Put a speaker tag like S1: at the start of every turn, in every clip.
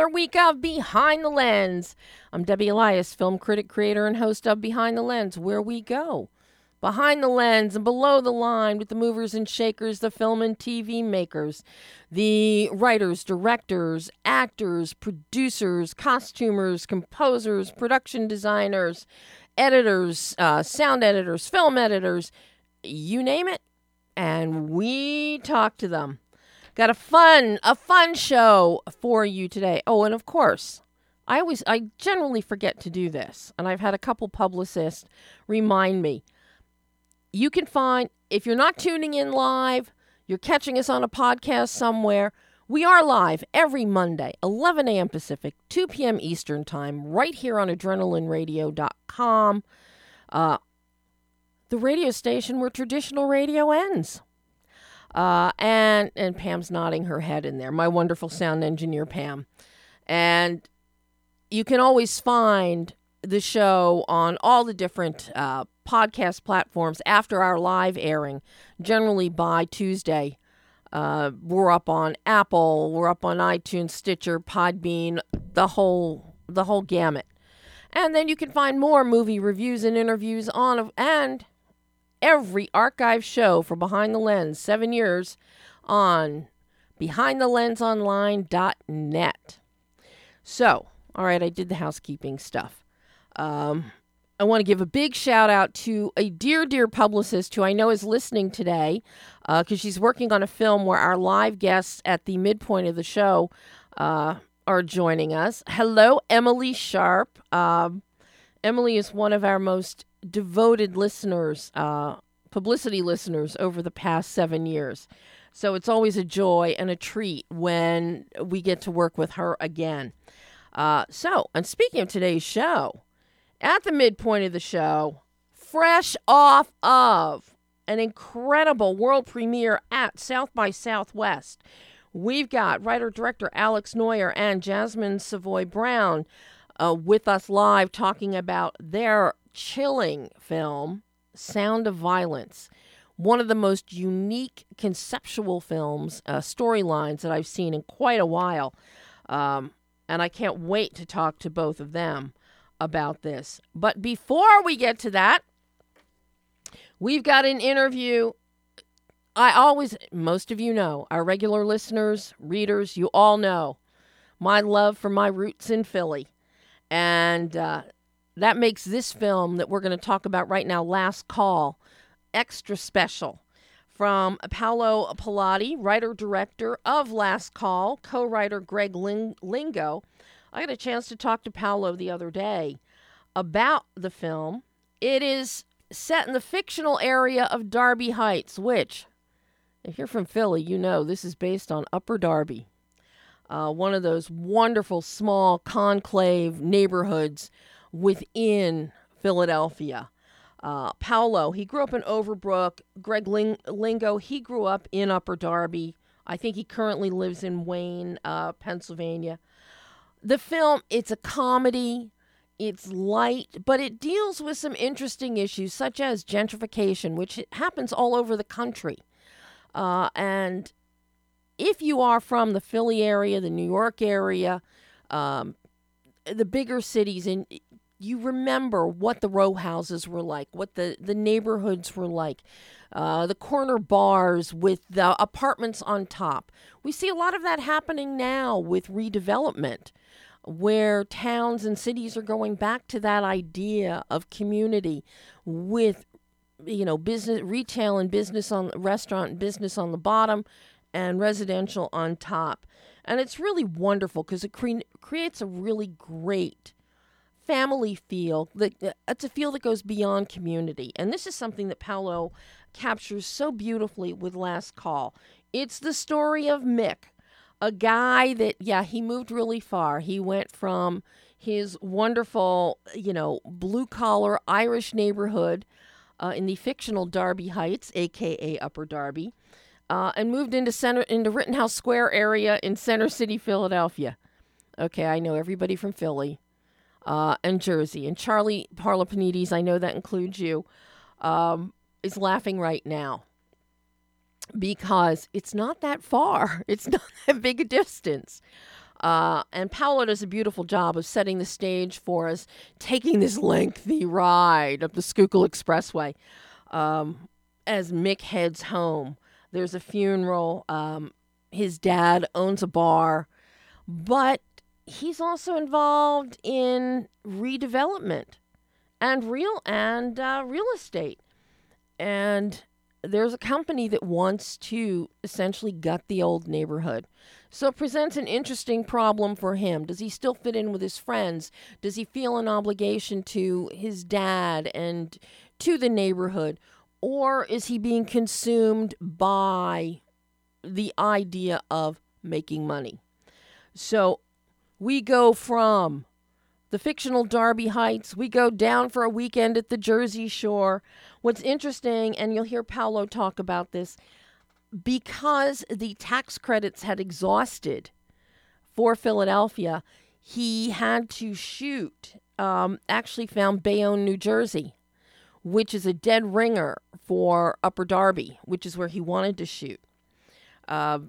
S1: another week of Behind the Lens. I'm Debbie Elias, film critic, creator, and host of Behind the Lens, where we go behind the lens and below the line with the movers and shakers, the film and TV makers, the writers, directors, actors, producers, costumers, composers, production designers, editors, uh, sound editors, film editors, you name it, and we talk to them. Got a fun, a fun show for you today. Oh, and of course, I always, I generally forget to do this, and I've had a couple publicists remind me. You can find if you're not tuning in live, you're catching us on a podcast somewhere. We are live every Monday, 11 a.m. Pacific, 2 p.m. Eastern Time, right here on adrenalineradio.com, uh, the radio station where traditional radio ends. Uh, and and Pam's nodding her head in there. My wonderful sound engineer Pam, and you can always find the show on all the different uh, podcast platforms after our live airing. Generally by Tuesday, uh, we're up on Apple, we're up on iTunes, Stitcher, Podbean, the whole the whole gamut. And then you can find more movie reviews and interviews on and every archive show for Behind the Lens, seven years, on behindthelensonline.net. So, all right, I did the housekeeping stuff. Um, I want to give a big shout out to a dear, dear publicist who I know is listening today because uh, she's working on a film where our live guests at the midpoint of the show uh, are joining us. Hello, Emily Sharp. Um, Emily is one of our most devoted listeners, uh, publicity listeners over the past seven years. So it's always a joy and a treat when we get to work with her again. Uh, so, and speaking of today's show, at the midpoint of the show, fresh off of an incredible world premiere at South by Southwest, we've got writer director Alex Noyer and Jasmine Savoy Brown uh, with us live talking about their chilling film, Sound of Violence. One of the most unique conceptual films, uh, storylines that I've seen in quite a while. Um, and I can't wait to talk to both of them about this. But before we get to that, we've got an interview. I always, most of you know, our regular listeners, readers, you all know my love for my roots in Philly. And uh, that makes this film that we're going to talk about right now, Last Call, extra special. From Paolo Pilati, writer director of Last Call, co writer Greg Ling- Lingo. I had a chance to talk to Paolo the other day about the film. It is set in the fictional area of Darby Heights, which, if you're from Philly, you know this is based on Upper Darby, uh, one of those wonderful small conclave neighborhoods within Philadelphia. Uh, Paolo, he grew up in Overbrook. Greg Ling- Lingo, he grew up in Upper Darby. I think he currently lives in Wayne, uh, Pennsylvania. The film, it's a comedy. It's light, but it deals with some interesting issues such as gentrification, which happens all over the country. Uh, and if you are from the Philly area, the New York area, um, the bigger cities, and you remember what the row houses were like, what the, the neighborhoods were like, uh, the corner bars with the apartments on top. We see a lot of that happening now with redevelopment, where towns and cities are going back to that idea of community with you know business retail and business on restaurant business on the bottom and residential on top and it's really wonderful because it cre- creates a really great family feel. That uh, it's a feel that goes beyond community, and this is something that Paolo captures so beautifully with Last Call. It's the story of Mick, a guy that yeah he moved really far. He went from his wonderful you know blue collar Irish neighborhood uh, in the fictional Darby Heights, aka Upper Darby. Uh, and moved into center into Rittenhouse Square area in Center City, Philadelphia. Okay, I know everybody from Philly uh, and Jersey. And Charlie Parlapanides, I know that includes you, um, is laughing right now. because it's not that far. It's not that big a distance. Uh, and Paolo does a beautiful job of setting the stage for us, taking this lengthy ride up the Schuylkill Expressway um, as Mick heads home. There's a funeral. Um, his dad owns a bar, but he's also involved in redevelopment and real and uh, real estate. And there's a company that wants to essentially gut the old neighborhood. So it presents an interesting problem for him. Does he still fit in with his friends? Does he feel an obligation to his dad and to the neighborhood? Or is he being consumed by the idea of making money? So we go from the fictional Darby Heights, we go down for a weekend at the Jersey Shore. What's interesting, and you'll hear Paolo talk about this, because the tax credits had exhausted for Philadelphia, he had to shoot, um, actually found Bayonne, New Jersey, which is a dead ringer for Upper Darby, which is where he wanted to shoot. Uh,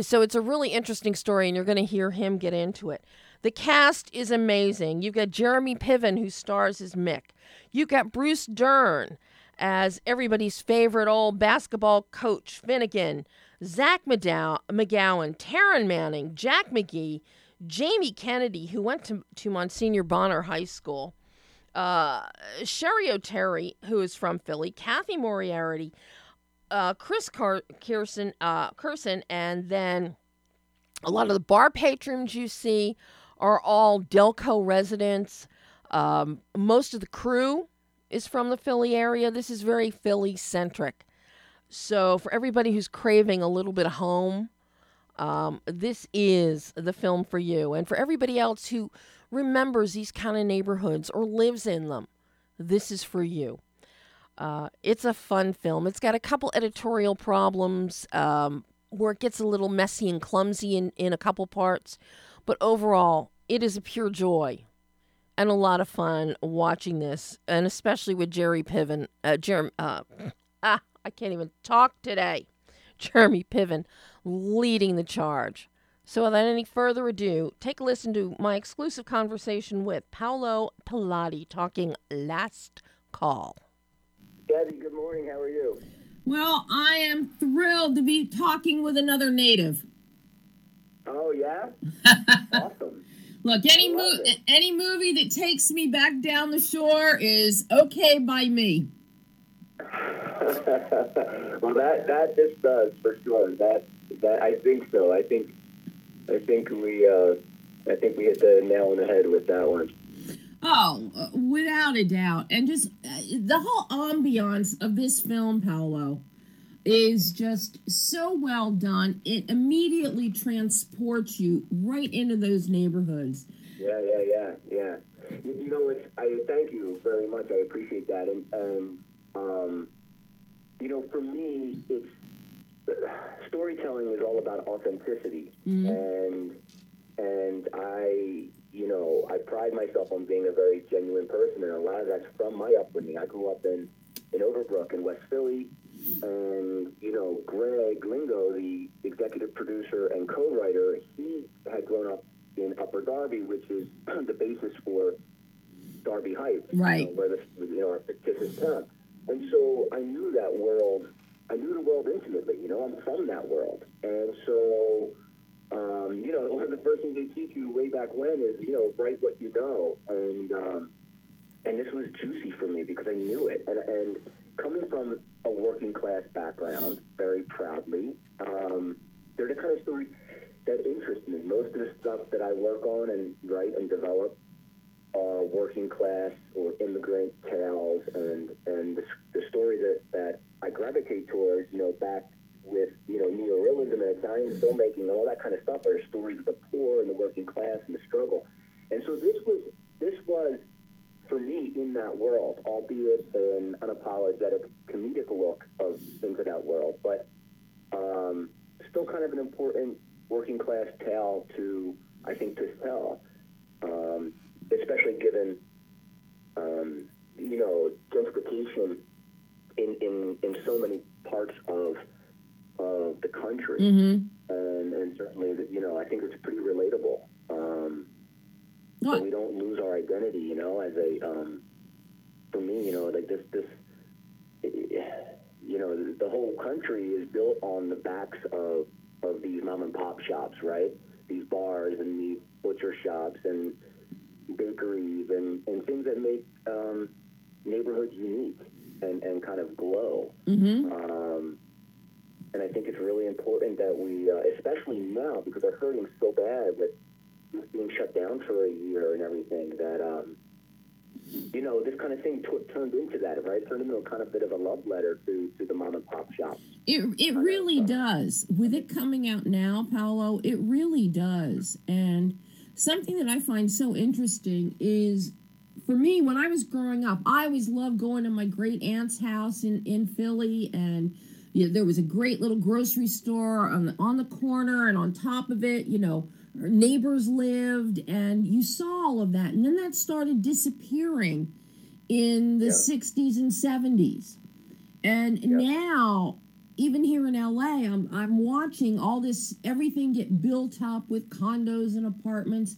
S1: so it's a really interesting story, and you're going to hear him get into it. The cast is amazing. You've got Jeremy Piven, who stars as Mick. You've got Bruce Dern as everybody's favorite old basketball coach, Finnegan, Zach McDow- McGowan, Taryn Manning, Jack McGee, Jamie Kennedy, who went to, to Monsignor Bonner High School, uh, Cheri Oteri, who is from Philly, Cathy Moriarty, uh, Chris Car- Kirsten, uh, Kirsten, and then a lot of the bar patrons you see are all Delco residents. Um, most of the crew is from the Philly area. This is very Philly centric. So, for everybody who's craving a little bit of home, um, this is the film for you. And for everybody else who remembers these kind of neighborhoods or lives in them, this is for you. Uh, it's a fun film. It's got a couple editorial problems um, where it gets a little messy and clumsy in, in a couple parts, but overall, it is a pure joy and a lot of fun watching this, and especially with Jerry Piven. Uh, Jeremy, uh, ah, I can't even talk today. Jeremy Piven leading the charge. So, without any further ado, take a listen to my exclusive conversation with Paolo Pilati talking Last Call.
S2: Debbie, good morning. How are you?
S1: Well, I am thrilled to be talking with another native.
S2: Oh, yeah? awesome.
S1: Look, any mo- any movie that takes me back down the shore is okay by me.
S2: well, that that this does for sure. That that I think so. I think I think we uh, I think we hit the nail on the head with that one.
S1: Oh, without a doubt, and just uh, the whole ambiance of this film, Paolo, is just so well done. It immediately transports you right into those neighborhoods.
S2: Yeah, yeah, yeah, yeah. You, you know, it's, I thank you very much. I appreciate that. And, and um, you know, for me, it's storytelling is all about authenticity, mm-hmm. and and I, you know, I pride myself on being a very genuine person, and a lot of that's from my upbringing. I grew up in in Overbrook in West Philly and, you know, Greg Lingo, the executive producer and co-writer, he had grown up in Upper Darby, which is the basis for Darby Heights,
S1: right?
S2: You know, where the you know our fictitious town. And so I knew that world. I knew the world intimately. You know, I'm from that world, and so um, you know, one of the first things they teach you way back when is you know write what you know, and um, and this was juicy for me because I knew it, and and coming from a working class background, very proudly, um, they're the kind of stories that interest me. Most of the stuff that I work on and write and develop are working class or immigrant tales, and and the, the story that, that I gravitate towards, you know, back with you know neorealism and Italian filmmaking and all that kind of stuff are stories of the poor and the working class and the struggle. And so this was this was for me in that world, albeit an unapologetic comedic look of into that world, but um, still kind of an important working class tale to, I think, to tell, um, especially given, um, you know, gentrification in, in, in so many parts of of the country,
S1: Mm-hmm.
S2: and and certainly you know I think it's pretty relatable. Um, so we don't lose our identity, you know, as a um, for me, you know, like this this you know the, the whole country is built on the backs of of these mom and pop shops, right? These bars and these butcher shops and bakeries and, and things that make um, neighborhoods unique and, and kind of glow.
S1: Mm-hmm.
S2: Um, and I think it's really important that we, uh, especially now, because they're hurting so bad with being shut down for a year and everything, that, um, you know, this kind of thing t- turned into that, right? Turned into a kind of bit of a love letter to, to the mom and pop shop.
S1: It it really does. With it coming out now, Paolo, it really does. And something that I find so interesting is for me, when I was growing up, I always loved going to my great aunt's house in, in Philly and you know, there was a great little grocery store on the, on the corner and on top of it, you know, neighbors lived and you saw all of that. And then that started disappearing in the
S2: Yeah.
S1: 60s and 70s. And now, even here in LA, I'm I'm watching all this everything get built up with condos and apartments.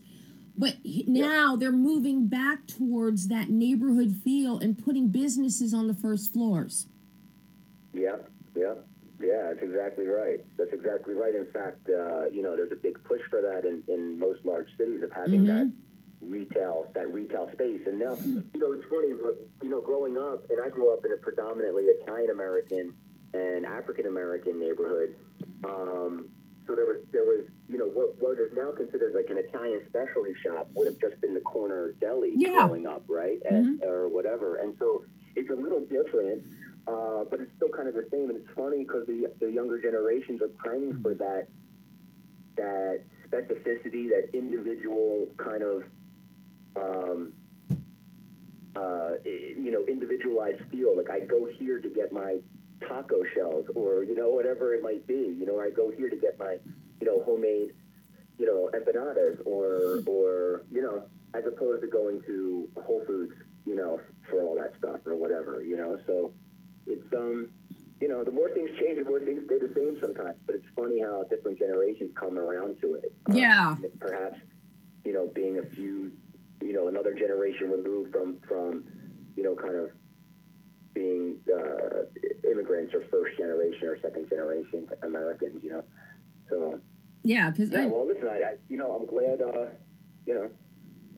S1: But now they're moving back towards that neighborhood feel and putting businesses on the first floors.
S2: Yeah, yeah, yeah. That's exactly right. That's exactly right. In fact, uh, you know, there's a big push for that in, in most large cities of having that retail that retail space. And now, you know, it's funny. But, you know, growing up, and I grew up in a predominantly Italian American and African American neighborhood. Um, so there was there was you know what what is now considered like an Italian specialty shop would have just been the corner deli
S1: Yeah.
S2: growing up, right, and, or whatever. And so it's a little different, uh, but it's still kind of the same. And it's funny because the the younger generations are praying for that that specificity, that individual kind of um, uh, you know, individualized feel. Like I go here to get my taco shells, or you know, whatever it might be. You know, I go here to get my, you know, homemade, you know, empanadas, or or you know, as opposed to going to Whole Foods, you know, for all that stuff or whatever. You know, so it's um. You know, the more things change, the more things stay the same sometimes. But it's funny how different generations come around to it. Um,
S1: Yeah.
S2: Perhaps, you know, being a few you know another generation removed from from you know kind of being uh, immigrants or first generation or second generation Americans, you know. So
S1: Yeah, because
S2: yeah, well, listen, I, I you know I'm glad uh, you know.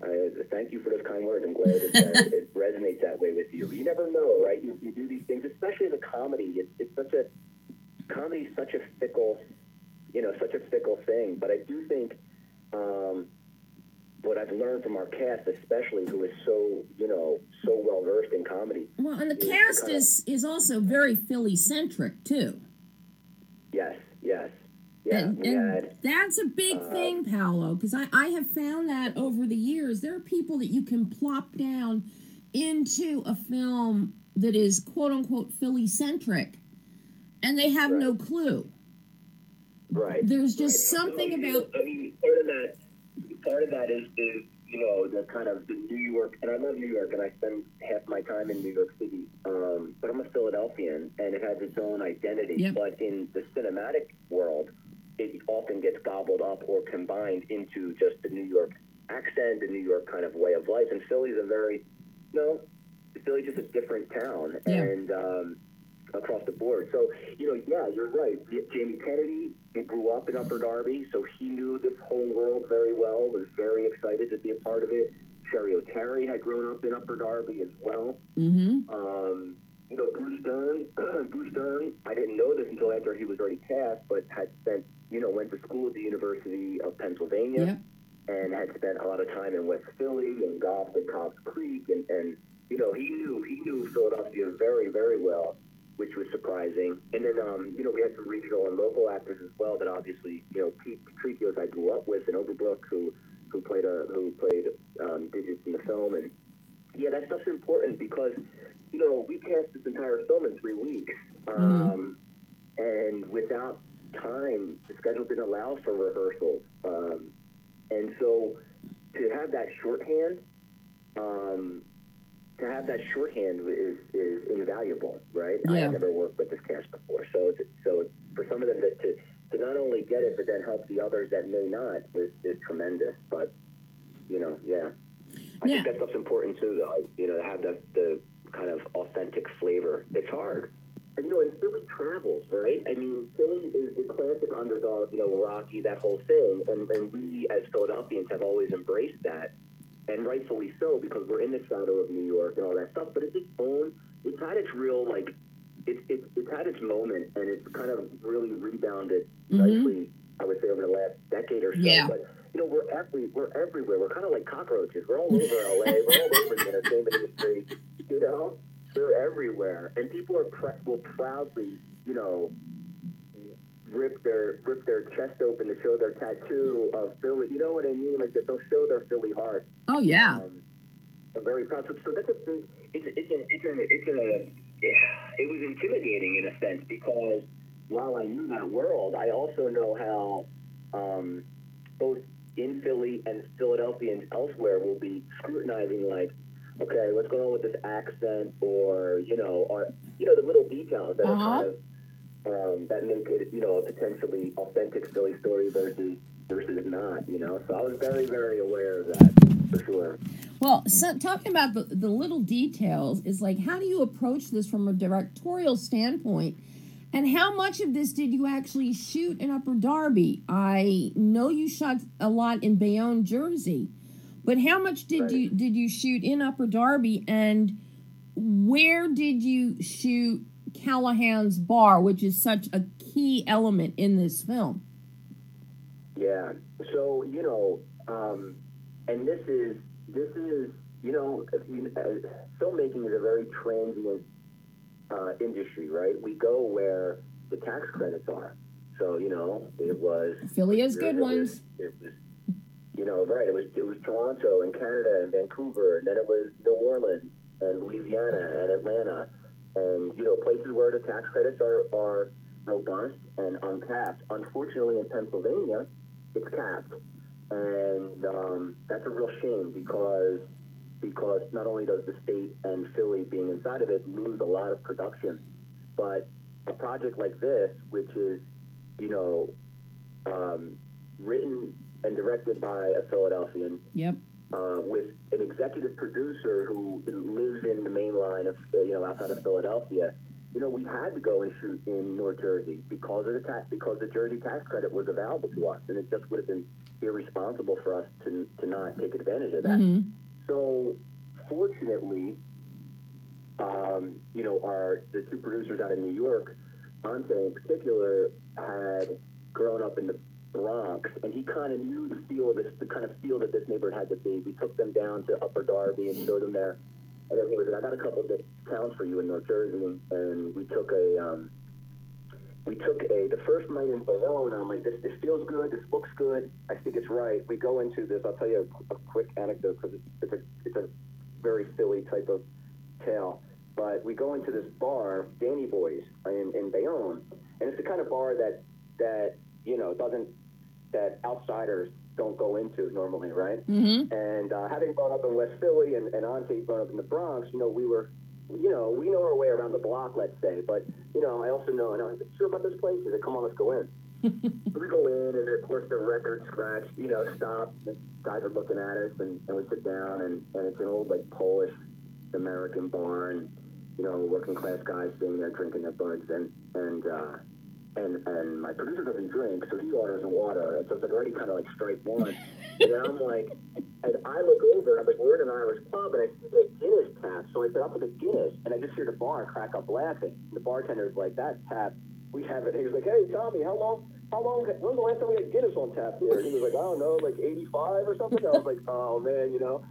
S2: I thank you for those kind words. I'm glad it, uh, it resonates that way with you. You never know, right? You, you do these things, especially the comedy. It's, it's such a comedy is such a fickle, you know, such a fickle thing. But I do think um, what I've learned from our cast, especially who is so, you know, so well versed in comedy.
S1: well, and the
S2: Yeah,
S1: cast
S2: kind of-
S1: is is also very Philly centric too.
S2: Yes, yes, yeah.
S1: and,
S2: we
S1: and
S2: had,
S1: that's a big
S2: uh,
S1: thing, Paolo, because I, I have found that over the years. There are people that you can plop down into a film that is quote unquote Philly centric, and they have no clue.
S2: right.
S1: There's just
S2: right.
S1: something
S2: So,
S1: about
S2: I mean, part of that, part of that is, is you know the kind of the New York, and I love New York, and I spend half my time in New York City. Um, but I'm a Philadelphian, and it has its own identity.
S1: Yep.
S2: But in the cinematic world, it often gets gobbled up or combined into just the New York accent, the New York kind of way of life. And Philly's a very, no, Philly's just a different town,
S1: Yeah.
S2: and um, across the board. So, you know, yeah, you're right. Jamie Kennedy he grew up in Upper Darby, so he knew this whole world very well, was very excited to be a part of it. Cheri Oteri had grown up in Upper Darby as well.
S1: hmm
S2: Um, you know, Bruce Dern, Bruce Dern, I didn't know this until after he was already cast, but had spent, you know, went to school at the University of Pennsylvania
S1: Yep.
S2: and had spent a lot of time in West Philly and golfed at Cobb's Creek, and, and you know he knew he knew Philadelphia very very well, which was surprising. And then um, you know we had some regional and local actors as well that obviously you know Pete Patricios I grew up with in Overbrook who who played a who played um, digits in the film, and yeah that stuff's important because you know we cast this entire film in three weeks, um, and without time the schedule didn't allow for rehearsals. Um, and so to have that shorthand, um, to have that shorthand is is invaluable, right?
S1: Yeah.
S2: I've never worked with this cast before, so it's, so for some of them to, to to not only get it but then help the others that may not is, is tremendous. But you know, yeah, I
S3: Yeah.
S2: think that stuff's important too, though. You know, to have the the kind of authentic flavor. It's hard. You know, and Philly travels, right? I mean, Philly is the classic underdog, you know, Rocky, that whole thing. And, and we, as Philadelphians, have always embraced that. And rightfully so, because we're in the shadow of New York and all that stuff. But it's its own, it's had its real, like, it's it's it's had its moment, and it's kind of really rebounded mm-hmm. nicely, I would say, over the last decade or so.
S3: Yeah.
S2: But, you know, we're, every, we're everywhere. We're kind of like cockroaches. We're all over LA. We're all over the entertainment industry, you know? They're everywhere, and people are pr- will proudly, you know, rip their rip their chest open to show their tattoo of Philly. You know what I mean? Like they'll show their Philly heart.
S3: Oh yeah.
S2: Um, I'm very proud. So, so that's a. It's it's a it's a it's a. It was intimidating in a sense because while I knew that world, I also know how um, both in Philly and Philadelphians elsewhere will be scrutinizing like okay, what's going on with this accent, or you know, or you know, the little details that
S3: Uh-huh.
S2: are kind of um, that make it, you know, a potentially authentic Philly story versus versus not, you know. So I was very, very aware of that for sure.
S3: Well, so, talking about the, the little details is like, how do you approach this from a directorial standpoint? And how much of this did you actually shoot in Upper Darby? I know you shot a lot in Bayonne, Jersey, but how much did
S2: Right.
S3: you did you shoot in Upper Darby, and where did you shoot Callahan's Bar, which is such a key element in this film?
S2: Yeah. So you know, um, and this is this is you know, if you, uh, filmmaking is a very transient uh, industry, right? We go where the tax credits are. So you know, it was
S3: Philly has good
S2: it was-
S3: ones.
S2: It was, you know, right. It was it was Toronto and Canada and Vancouver, and then it was New Orleans and Louisiana and Atlanta, and you know, places where the tax credits are are robust and uncapped. Unfortunately, in Pennsylvania, it's capped, and um, that's a real shame because because not only does the state and Philly being inside of it lose a lot of production, but a project like this, which is you know um, written and directed by a Philadelphian
S3: Yep.
S2: uh, with an executive producer who lives in the main line of you know outside of Philadelphia. You know, we had to go and shoot in North Jersey because of the tax because the Jersey tax credit was available to us, and it just would have been irresponsible for us to to not take advantage of that.
S3: hmm
S2: So, fortunately, um, you know, our the two producers out of New York, Ante in particular, had grown up in the Bronx, and he kind of knew the feel of this, the kind of feel that this neighborhood had to be. We took them down to Upper Darby and showed them there. And then he was, I got a couple of towns for you in North Jersey, and, we took a, um, we took a the first night in Bayonne. I'm like, this this feels good. This looks good. I think it's right. We go into this. I'll tell you a, a quick anecdote because it's, it's a it's a very silly type of tale. But we go into this bar, Danny Boys, in, in Bayonne, and it's the kind of bar that that you know doesn't that outsiders don't go into normally, right?
S3: hmm
S2: And uh, having grown up in West Philly and, and Ante grown up in the Bronx, you know, we were, you know, we know our way around the block, let's say. But, you know, I also know, and I was like, sure about this place? He said, come on, let's go in. we go in, and of course the record scratch, you know, stops. The guys are looking at us, and, and we sit down, and, and it's an old, like, Polish American bar, and, you know, working class guys sitting there drinking their buds, and, and, uh, and and my producer doesn't drink, so he orders water. And so it's like already kind of like strike one. and then I'm like, and I look over, and I'm like, we're in an Irish pub, and I see the Guinness tap. So I said, up with a Guinness, and I just hear the bar crack up laughing. The bartender's like, that tap, we have it. He was like, hey Tommy, how long? How long? When's the last time we had Guinness on tap here? And he was like, I don't know, like 85 or something. I was like, oh man, you know,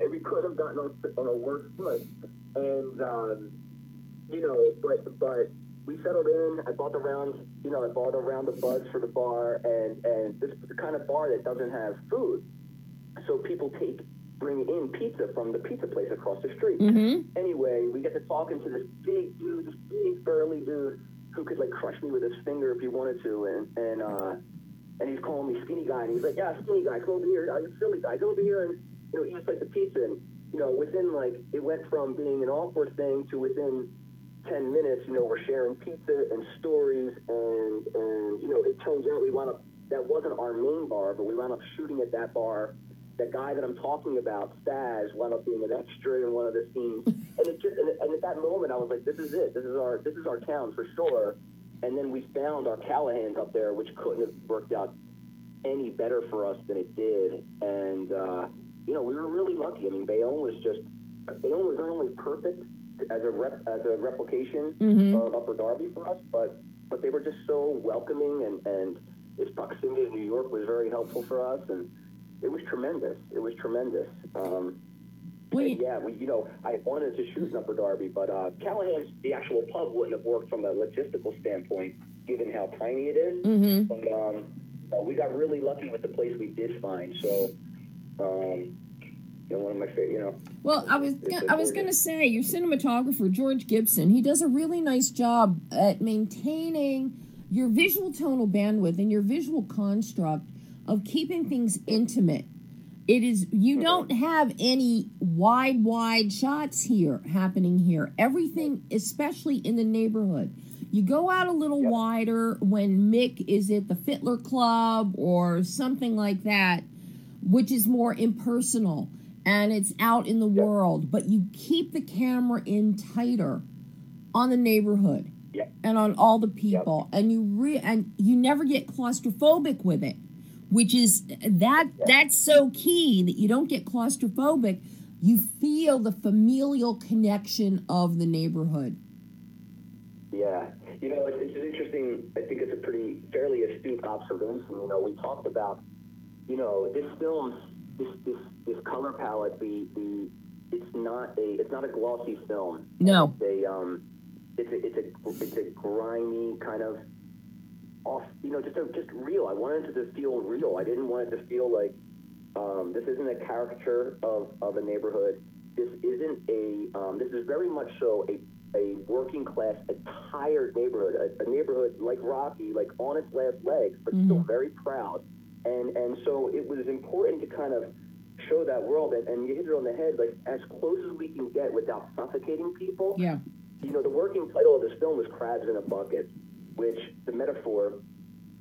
S2: and we could have gotten on, on a worse foot. And um, you know, but but we settled in. I bought the round, you know, I bought a round of buds for the bar, and and this is the kind of bar that doesn't have food, so people take bring in pizza from the pizza place across the street.
S3: hmm
S2: Anyway, we get to talking to this big dude, this big burly dude who could like crush me with his finger if he wanted to, and and uh, and he's calling me skinny guy, and he's like, yeah, skinny guy, come over here, I'm uh, Philly guy, come over here and you know eat like the pizza, and you know, within like it went from being an awkward thing to within ten minutes, you know, we're sharing pizza and stories, and and you know, it turns out we wound up that wasn't our main bar, but we wound up shooting at that bar. That guy that I'm talking about, Staz, wound up being an extra in one of the scenes, and it just and, and at that moment I was like, this is it, this is our this is our town for sure. And then we found our Callahans up there, which couldn't have worked out any better for us than it did. And uh, you know, we were really lucky. I mean, Bayonne was just Bayonne was not only perfect as a rep, as a replication
S1: Mhm.
S2: of Upper Darby for us, but but they were just so welcoming, and and its proximity to New York was very helpful for us, and it was tremendous. It was tremendous. Um,
S1: Well,
S2: yeah, we, you know, I wanted to shoot in Upper Darby, but uh, Callahan's, the actual pub, wouldn't have worked from a logistical standpoint, given how tiny it is.
S1: Mhm.
S2: But um, uh, we got really lucky with the place we did find. So, um, you know, one of my favorite, you know.
S1: Well, I was
S2: It's
S1: I was going to say your cinematographer George Gibson. He does a really nice job at maintaining your visual tonal bandwidth and your visual construct of keeping things intimate. It is you don't have any wide wide shots here happening here. Everything, especially in the neighborhood. You go out a little
S2: Yep.
S1: wider when Mick is at the Fitler Club or something like that, which is more impersonal and it's out in the
S2: Yep.
S1: world, but you keep the camera in tighter on the neighborhood
S2: Yep.
S1: and on all the people and you re- and you never get claustrophobic with it which is that that's so key that you don't get claustrophobic you feel the familial connection of the neighborhood
S2: Yeah, you know, it's, it's an interesting. I think it's a pretty fairly astute observation. You know, we talked about, you know, this film, this this this color palette. The the it's not a it's not a glossy film.
S1: no
S2: It's a um, it's a it's a it's a grimy kind of off. You know, just a, just real. I wanted it to feel real. I didn't want it to feel like um, this isn't a caricature of, of a neighborhood. This isn't a. Um, this is very much so a a working class, a tired neighborhood, a, a neighborhood like Rocky, like on its last legs, but still very proud. And and so it was important to kind of show that world, and, and you hit it on the head, like as close as we can get without suffocating people
S1: yeah
S2: you know, the working title of this film was Crabs in a Bucket, which the metaphor,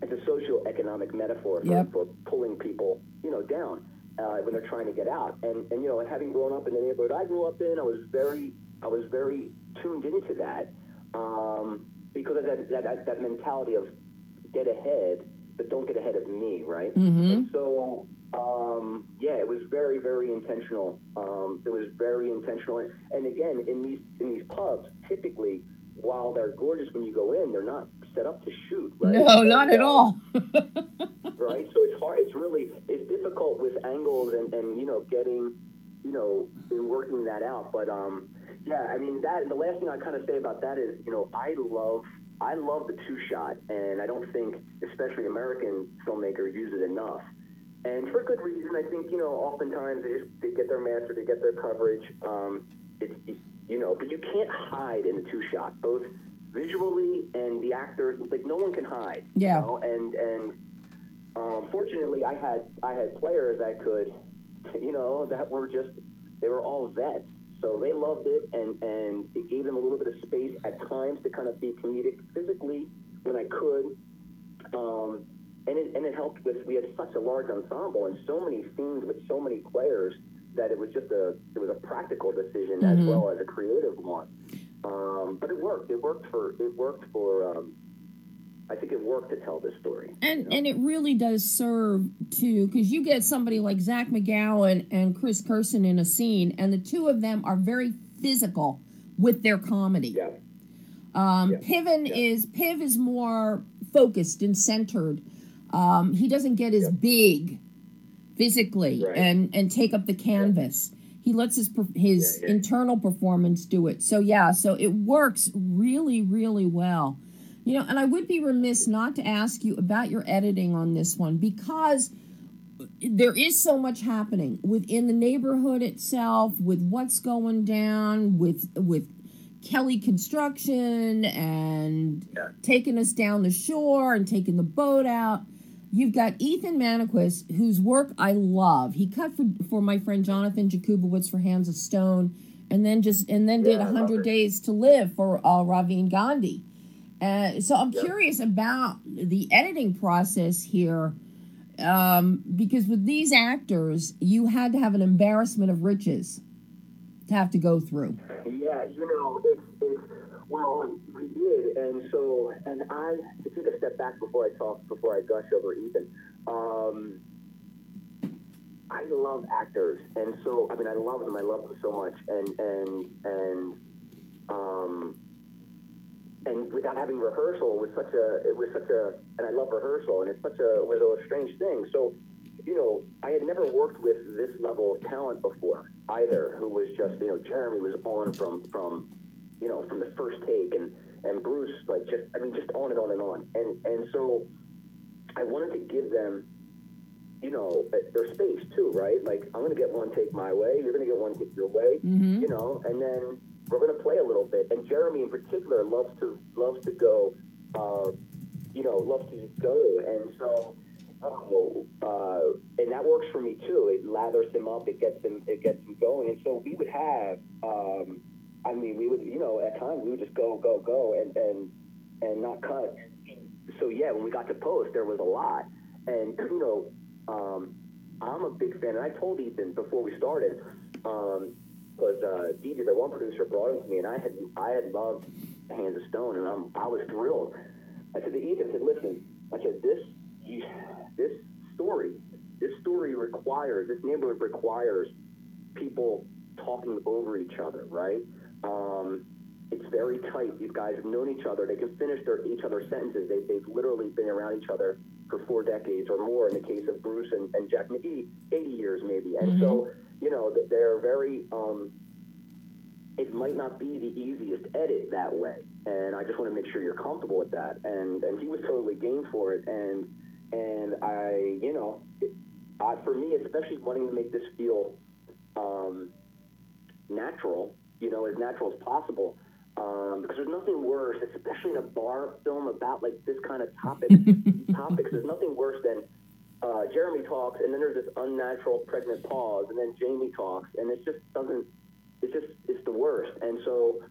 S2: it's a socio-economic metaphor for,
S1: Yep.
S2: for pulling people, you know, down uh, when they're trying to get out. And, and, you know, and having grown up in the neighborhood I grew up in, I was very, I was very tuned into that um, because of that, that, that, that mentality of get ahead, but don't get ahead of me, right?
S1: Mhm.
S2: And so, um, yeah, it was very, very intentional. Um, it was very intentional, and, again, in these in these pubs, typically, while they're gorgeous when you go in, they're not set up to shoot. Right?
S1: no not at all
S2: right? So it's hard. It's really it's difficult with angles and, and you know getting you know and working that out. But um, yeah, I mean that. The last thing I kind of say about that is you know I love I love the two shot, and I don't think especially American filmmakers use it enough. And for good reason, I think you know oftentimes they just they get their master, they get their coverage. Um, it's it's- you know, but you can't hide in the two shot, both visually and the actors. Like no one can hide.
S1: Yeah.
S2: You know? And and um, fortunately, I had I had players that could, you know, that were just they were all vets, so they loved it, and and it gave them a little bit of space at times to kind of be comedic physically when I could, um, and it and it helped with we had such a large ensemble and so many scenes with so many players that it was just a it was a practical decision as well as a creative one. Um, but it worked. It worked for it worked for. Um, I think it worked to tell this story.
S1: and and it really does serve to because you get somebody like Zach McGowan and Chris Kerson in a scene, and the two of them are very physical with their comedy.
S2: Yeah.
S1: Um,
S2: Yeah.
S1: Piven
S2: Yeah.
S1: is Piv is more focused and centered. Um, he doesn't get as
S2: Yeah.
S1: big physically
S2: Right.
S1: and and take up the canvas. He lets his his internal performance do it. So yeah, so it works really really well. You know, and I would be remiss not to ask you about your editing on this one because there is so much happening within the neighborhood itself with what's going down with with Kelly Construction and
S2: Yeah.
S1: taking us down the shore and taking the boat out.
S3: You've got Ethan Maniquis, whose work I love. He cut for for my friend Jonathan Jakubowicz for Hands of Stone, and then just and then did
S2: Yeah, love
S3: Hundred. Days to Live for uh, Ravin Gandhi. Uh, so I'm curious about the editing process here, um, because with these actors, you had to have an embarrassment of riches to have to go through.
S2: Yeah, you know, it's, it's well, we did, and so, and I to take a step back before I talk, before I gush over Ethan. Um, I love actors, and so I mean, I love them. I love them so much, and and and um, and without having rehearsal was such a it was such a and I love rehearsal, and it's such a was a strange thing. So, you know, I had never worked with this level of talent before either. Who was just you know Jeremy was on from from you know from the first take, and and Bruce like just I mean just on and on and on, and and so I wanted to give them you know, their space too, right? Like, I'm going to get one take my way, you're going to get one take your way,
S3: Mhm.
S2: you know, and then we're going to play a little bit. And Jeremy, in particular, loves to loves to go, uh, you know, loves to go, and so. Uh, and that works for me too. It lathers him up. It gets him. It gets him going. And so we would have. Um, I mean, we would. You know, at times we would just go, go, go, and and and not cut. So yeah, when we got to post, there was a lot. And you know, um, I'm a big fan, and I told Ethan before we started, because uh, DJ, the one producer, brought him to me, and I had I had loved Hands of Stone, and I'm, I was thrilled. I said to Ethan, I said, listen, I said this this story, this story requires this neighborhood requires people talking over each other, right? Um, it's very tight. These guys have known each other. They can finish their each other's sentences. They, they've literally been around each other for four decades or more. In the case of Bruce and, and Jack McGee, 80 years maybe. And so, you know, th- they're very. Um, it might not be the easiest edit that way, and I just want to make sure you're comfortable with that. And and he was totally game for it. And and I, you know, it, uh, for me, especially wanting to make this feel um, natural, you know, as natural as possible. Um, because there's nothing worse, especially in a bar film about like this kind of topic topics. There's nothing worse than uh, Jeremy talks, and then there's this unnatural pregnant pause, and then Jamie talks, and it just doesn't. It's just it's the worst. And so,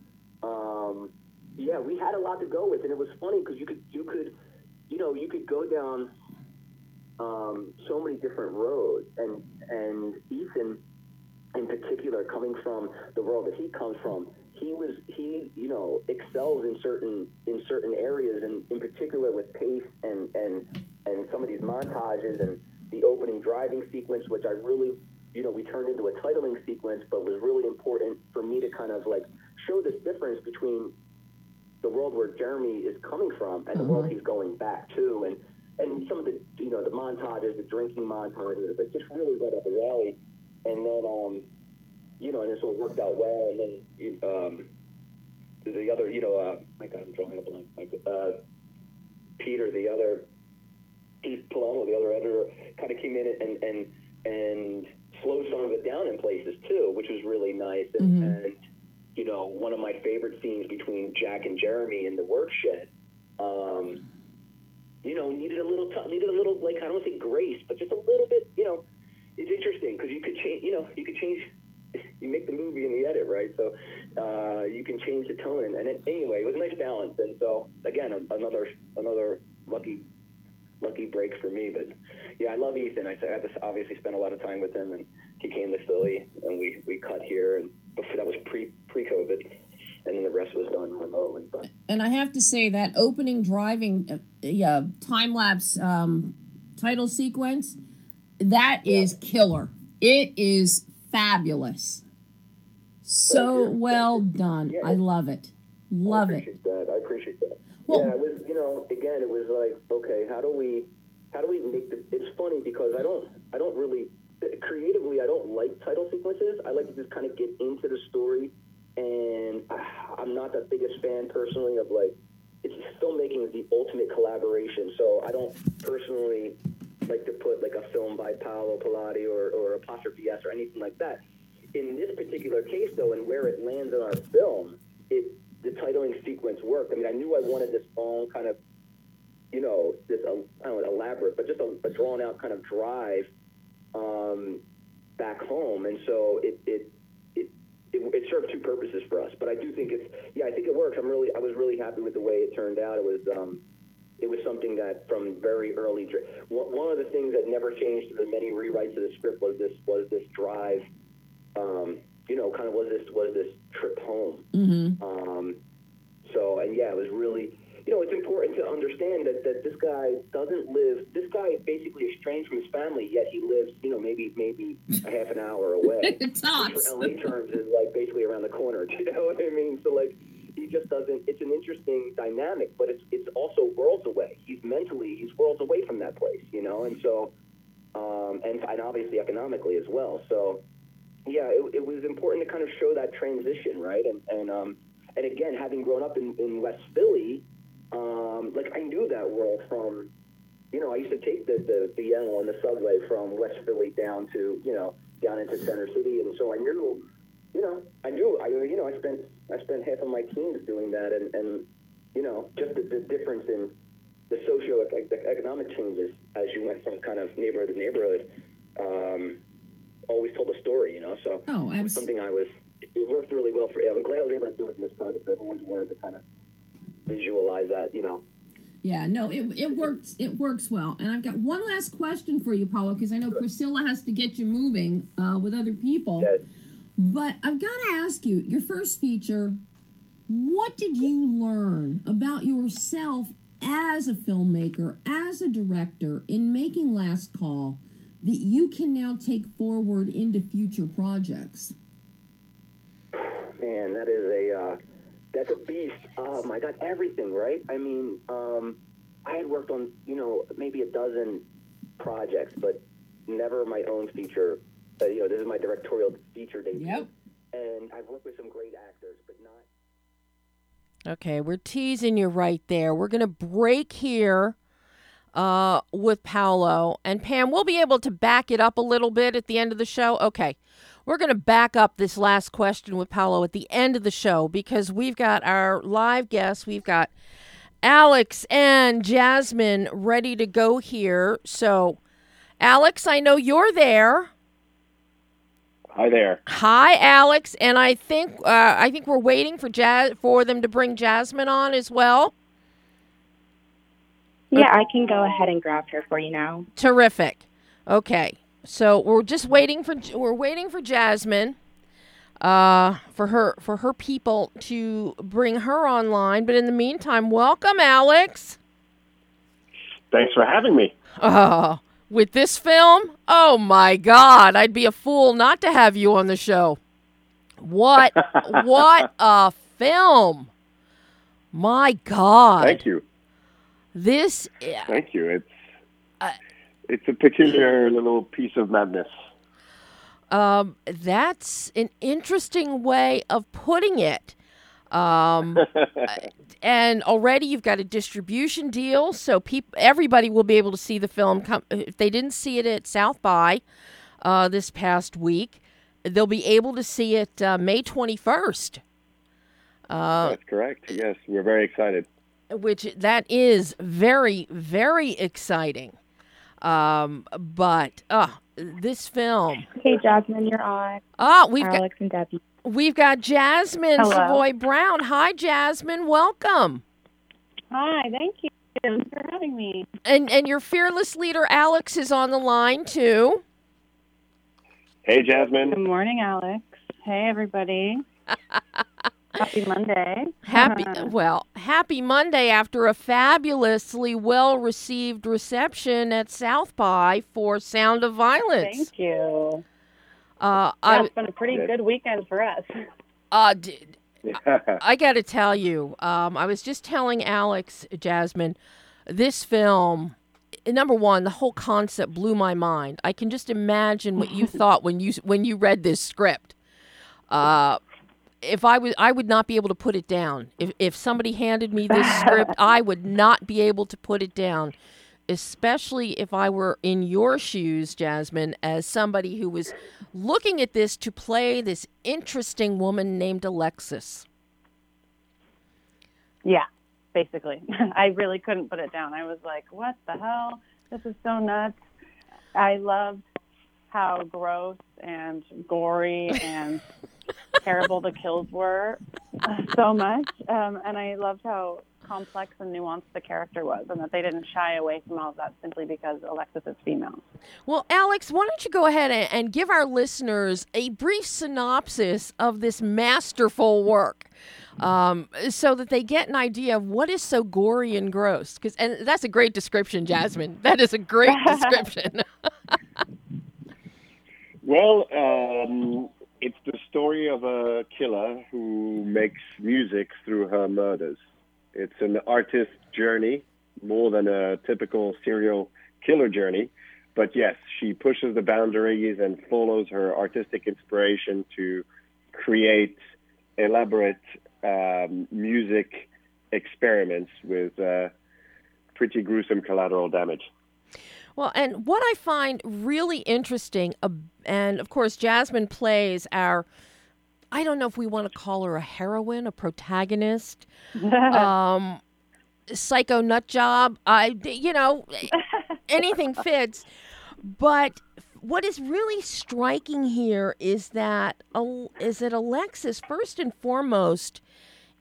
S2: um, yeah, we had a lot to go with, and it was funny because you could you could, you know, you could go down um, so many different roads, and and Ethan in particular, coming from the world that he comes from, he was he you know excels in certain in certain areas, and in particular with pace and and and some of these montages and the opening driving sequence, which I really you know we turned into a titling sequence, but was really important for me to kind of like show this difference between the world where Jeremy is coming from and the world he's going back to, and and some of the you know the montages, the drinking montages, but just really right up the alley. And then um, you know, and this all worked out well. And then um, the other, you know, uh, my God, I'm drawing a blank. Like, uh, Peter, the other, Pete Palomo, the other editor, kind of came in and and and slowed some of it down in places too, which was really nice. And, and you know, one of my favorite scenes between Jack and Jeremy in the work shed. Um, you know, needed a little, t- needed a little, like I don't want to say grace, but just a little bit. You know, it's interesting because you could change. You know, you could change. You make the movie in the edit, right? So uh, you can change the tone. And, and it, anyway, it was a nice balance. And so again, another another lucky lucky break for me. But yeah, I love Ethan. I, I obviously spent a lot of time with him, and he came to Philly, and we, we cut here, and before, that was pre pre COVID, and then the rest was done remotely. But
S3: And I have to say that opening driving, uh, yeah, time lapse um, title sequence, that is killer. It is fabulous. So well done.
S2: Yeah.
S3: I love it. Love it.
S2: I
S3: it.
S2: appreciate that. I appreciate that.
S3: Well-
S2: yeah, it was you know again it was like okay how do we how do we make the it's funny because I don't I don't really creatively I don't like title sequences. I like to just kind of get into the story and I'm not the biggest fan personally of like it's filmmaking is the ultimate collaboration. So I don't personally film by Paolo Pilati or, or apostrophe S or anything like that. In this particular case, though, and where it lands in our film, it the titling sequence worked. I mean, I knew I wanted this long kind of you know, this uh, I don't know, elaborate, but just a, a drawn out kind of drive um, back home, and so it it, it it it served two purposes for us. But I do think it's yeah, I think it works. I'm really I was really happy with the way it turned out. It was um, it was something that from very early one one of the things that never changed the many rewrites of the script was this was this drive. Um, you know, kind of was this was this trip home.
S3: Mm-hmm.
S2: Um, so, and yeah, it was really, you know, it's important to understand that, that this guy doesn't live, this guy is basically estranged from his family, yet he lives, you know, maybe maybe a half an hour away. Which
S3: Tops.
S2: for LA terms is like basically around the corner. Do you know what I mean? So like, he just doesn't. It's an interesting dynamic, but it's it's also worlds away. He's mentally he's worlds away from that place, you know, and so, um, and and obviously economically as well. So, yeah, it, it was important to kind of show that transition, right? And and um, and again, having grown up in, in West Philly, um, like I knew that world from, you know, I used to take the the the Yellow on the subway from West Philly down to you know down into Center City, and so I knew, you know, I knew I you know I spent I spent half of my teens doing that, and and you know just the, the difference in the socio economic changes as you went from kind of neighborhood to neighborhood. Um, always told a story, you know. So
S3: Oh,
S2: was
S3: abs-
S2: something I was. It worked really well for. I'm glad I was able to do it in this project. Everyone's wanted to kind of visualize that, you know.
S3: Yeah, no, it, it works. It works well. And I've got one last question for you, Paolo, because I know Priscilla has to get you moving uh, with other people.
S2: That,
S3: But I've got to ask you, your first feature, what did you learn about yourself as a filmmaker, as a director, in making Last Call that you can now take forward into future projects?
S2: man, that is a uh, that's a beast. Oh my God, everything, right? I mean, um, I had worked on you know maybe a dozen projects, but never my own feature. Uh, you know, directorial feature debut.
S3: Yep.
S2: And I've worked with some great actors, but not.
S1: Okay, we're teasing you right there. We're going to break here uh, with Paolo. And Pam, we'll be able to back it up a little bit at the end of the show. Okay, we're going to back up this last question with Paolo at the end of the show because we've got our live guests. We've got Alex and Jasmine ready to go here. So, Alex, I know you're there.
S4: Hi there.
S1: Hi, Alex, and I think uh, I think we're waiting for Jazz for them to bring Jasmine on as well.
S5: Yeah, I can go ahead and grab her for you now.
S1: Terrific. Okay, so we're just waiting for we're waiting for Jasmine, uh, for her for her people to bring her online. But in the meantime, welcome, Alex.
S4: Thanks for having me.
S1: Oh, with this film, oh my God, I'd be a fool not to have you on the show. What what a film! My God,
S4: Thank you.
S1: this
S4: Thank you. It's
S1: Uh,
S4: it's a peculiar little piece of madness.
S1: Um, that's an interesting way of putting it. Um, and already you've got a distribution deal, so people, everybody will be able to see the film. Come, if they didn't see it at South by uh, this past week, they'll be able to see it uh, May twenty first. Uh,
S4: That's correct. Yes, we're very excited.
S1: which that is very very exciting. Um, but uh, this film,
S5: Hey, Jasmine, you're on.
S1: ah, we've got
S5: Alex and Debbie.
S1: We've got Jasmine
S5: Hello.
S1: Savoy Brown. Hi, Jasmine. Welcome.
S5: Hi, thank you for having me.
S1: And and your fearless leader Alex is on the line too.
S4: Hey, Jasmine.
S5: Good morning, Alex. Hey, everybody. Happy Monday.
S1: Happy uh-huh. well, happy Monday after a fabulously well received reception at South by for Sound of Violence.
S5: Thank you.
S1: Uh,
S5: Yeah,
S1: I
S5: it's been a pretty good weekend for us.
S1: uh, d- I got to tell you, um, I was just telling Alex, Jasmine, this film. Number one, the whole concept blew my mind. I can just imagine what you thought when you when you read this script. Uh, if I was, I would not be able to put it down. If if somebody handed me this script, I would not be able to put it down. Especially if I were in your shoes, Jasmine, as somebody who was looking at this to play this interesting woman named Alexis.
S5: Yeah. basically. I really couldn't put it down. I was like, what the hell? This is so nuts. I loved how gross and gory and terrible the kills were uh, so much. Um, and I loved how complex and nuanced the character was and that they didn't shy away from all of that simply because Alexis is female.
S1: Well, Alex, why don't you go ahead and, and give our listeners a brief synopsis of this masterful work? Um, so that they get an idea of what is so gory and gross. Because and that's a great description, Jasmine. That is a great description.
S4: Well, um, it's the story of a killer who makes music through her murders. It's an artist's journey more than a typical serial killer journey. But yes, she pushes the boundaries and follows her artistic inspiration to create elaborate um, music experiments with uh, pretty gruesome collateral damage.
S1: Well, and what I find really interesting, uh, and of course, Jasmine plays our. I don't know if we want to call her a heroine, a protagonist, um, psycho nut job. I, you know, anything fits. But what is really striking here is that is that Alexis, first and foremost,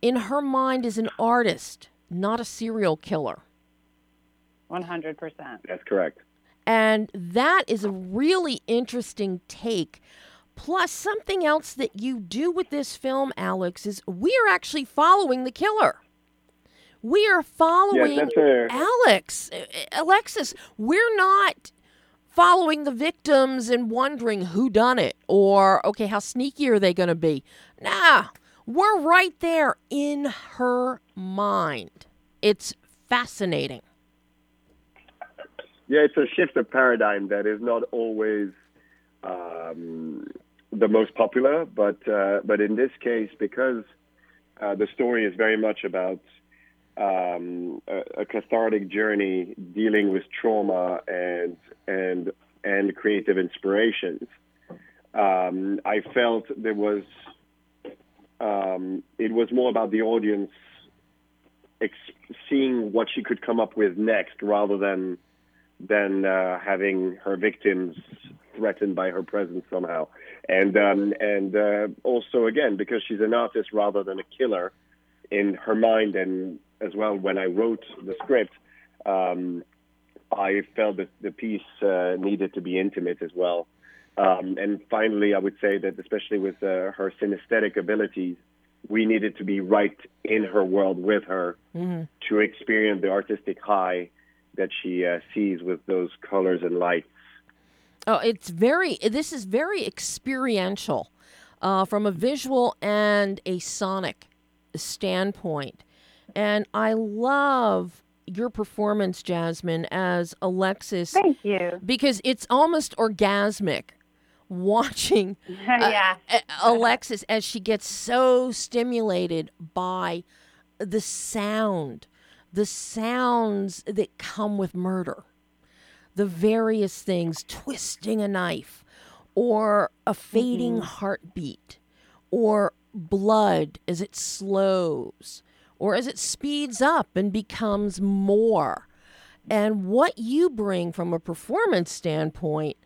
S1: in her mind, is an artist, not a serial killer.
S5: 100%.
S4: That's correct.
S1: And that is a really interesting take. Plus, something else that you do with this film, Alex, is we are actually following the killer. We are following
S4: yes.
S1: Alex, Alexis. We're not following the victims and wondering who done it or okay, how sneaky are they going to be? Nah, we're right there in her mind. It's fascinating.
S4: Yeah, it's a shift of paradigm that is not always um, the most popular, but uh, but in this case, because uh, the story is very much about um, a, a, cathartic journey dealing with trauma and and and creative inspirations. Um, I felt there was um, it was more about the audience ex- seeing what she could come up with next, rather than than uh, having her victims threatened by her presence somehow. And um, and uh, also again because she's an artist rather than a killer in her mind and as well when I wrote the script. Um, I felt that the piece uh, needed to be intimate as well. Um, and finally, I would say that especially with uh, her synesthetic abilities, we needed to be right in her world with her mm-hmm. to experience the artistic high that she uh, sees with those colors and lights.
S1: Oh, it's very. This is very experiential, uh, from a visual and a sonic standpoint, and I love your performance, Jasmine, as Alexis.
S5: Thank you.
S1: Because it's almost orgasmic watching uh,
S5: yeah.
S1: Alexis as she gets so stimulated by the sound the sounds that come with murder, the various things, twisting a knife, or a fading mm-hmm. heartbeat, or blood as it slows, or as it speeds up and becomes more. And what you bring from a performance standpoint,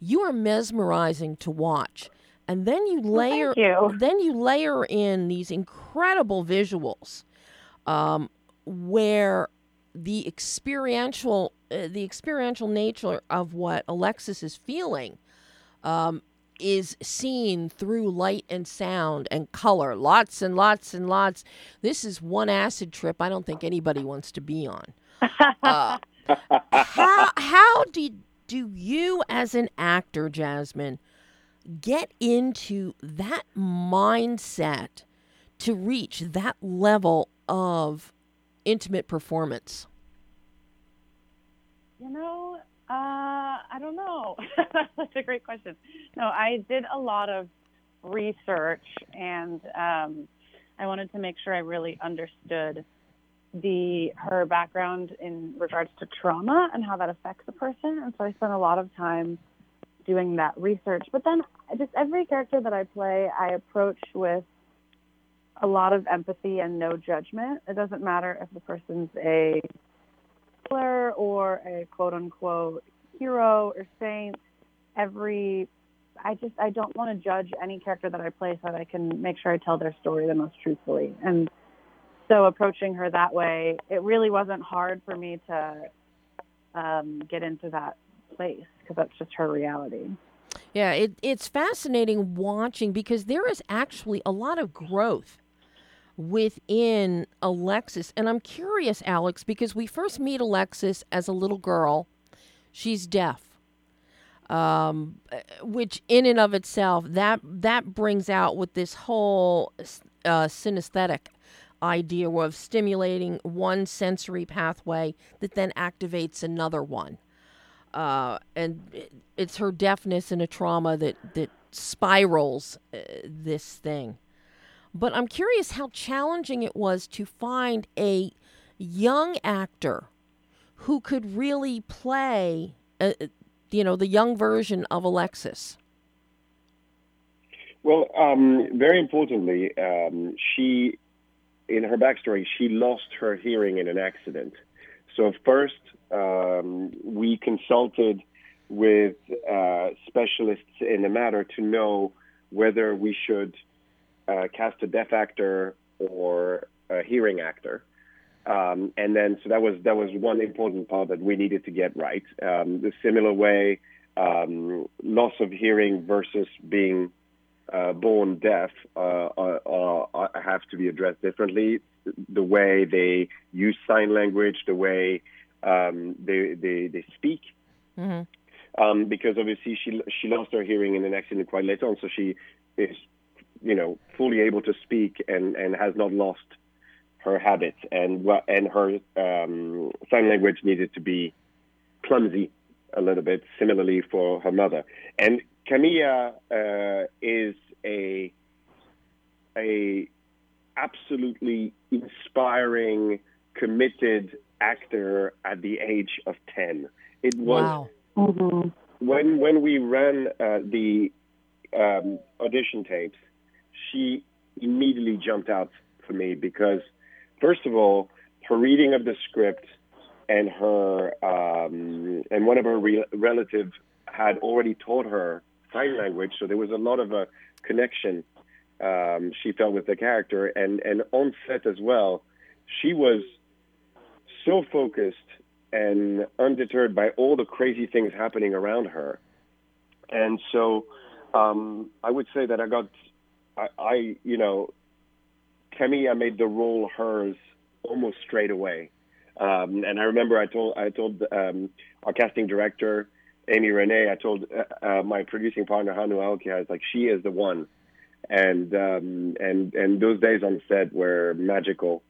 S1: you are mesmerizing to watch. And then you layer
S5: well,
S1: you. then you layer in these incredible visuals. Um, where the experiential uh, the experiential nature of what Alexis is feeling um, is seen through light and sound and color. Lots and lots and lots. This is one acid trip I don't think anybody wants to be on. Uh, how how do do you as an actor, Jasmine, get into that mindset to reach that level of intimate performance?
S5: You know, uh, I don't know. That's a great question. No, I did a lot of research and um, I wanted to make sure I really understood the her background in regards to trauma and how that affects a person. And so I spent a lot of time doing that research. But then just every character that I play, I approach with a lot of empathy and no judgment. It doesn't matter if the person's a killer or a quote unquote hero or saint. Every I just I don't want to judge any character that I play so that I can make sure I tell their story the most truthfully. And so approaching her that way, it really wasn't hard for me to um, get into that place because that's just her reality.
S1: Yeah, it, it's fascinating watching because there is actually a lot of growth within Alexis. And I'm curious, Alex, because we first meet Alexis as a little girl. She's deaf. Um, which in and of itself that that brings out with this whole uh, synesthetic idea of stimulating one sensory pathway that then activates another one uh, and it's her deafness and a trauma that that spirals uh, this thing. But I'm curious how challenging it was to find a young actor who could really play, uh, uh you know, the young version of Alexis.
S4: Well, um, very importantly, um, she, in her backstory, she lost her hearing in an accident. So first, um, we consulted with uh, specialists in the matter to know whether we should uh, cast a deaf actor or a hearing actor. Um, and then, so that was that was one important part that we needed to get right. Um, the similar way, um, loss of hearing versus being uh, born deaf uh, uh, have to be addressed differently. The way they use sign language, the way um, they, they, they speak. Mm-hmm. Um, because obviously she she lost her hearing in an accident quite late on, so she is, you know, fully able to speak and, and has not lost her habits, and and her um, sign language needed to be clumsy a little bit, similarly for her mother. And Camilla uh, is a a absolutely inspiring, committed actor at the age of 10. It was
S1: wow.
S4: mm-hmm. when when we ran uh, the um, audition tapes, she immediately jumped out for me because, first of all, her reading of the script and her um, and one of her re- relatives had already taught her sign language, so there was a lot of a connection um, she felt with the character, and and on set as well, she was so focused and undeterred by all the crazy things happening around her. And so um, I would say that I got, I, I you know, Camilla made the role hers almost straight away. Um, and I remember I told I told um, our casting director Amy Renee, I told uh, uh, my producing partner Hannu Aukia, I was like, she is the one. And um, and and those days on set were magical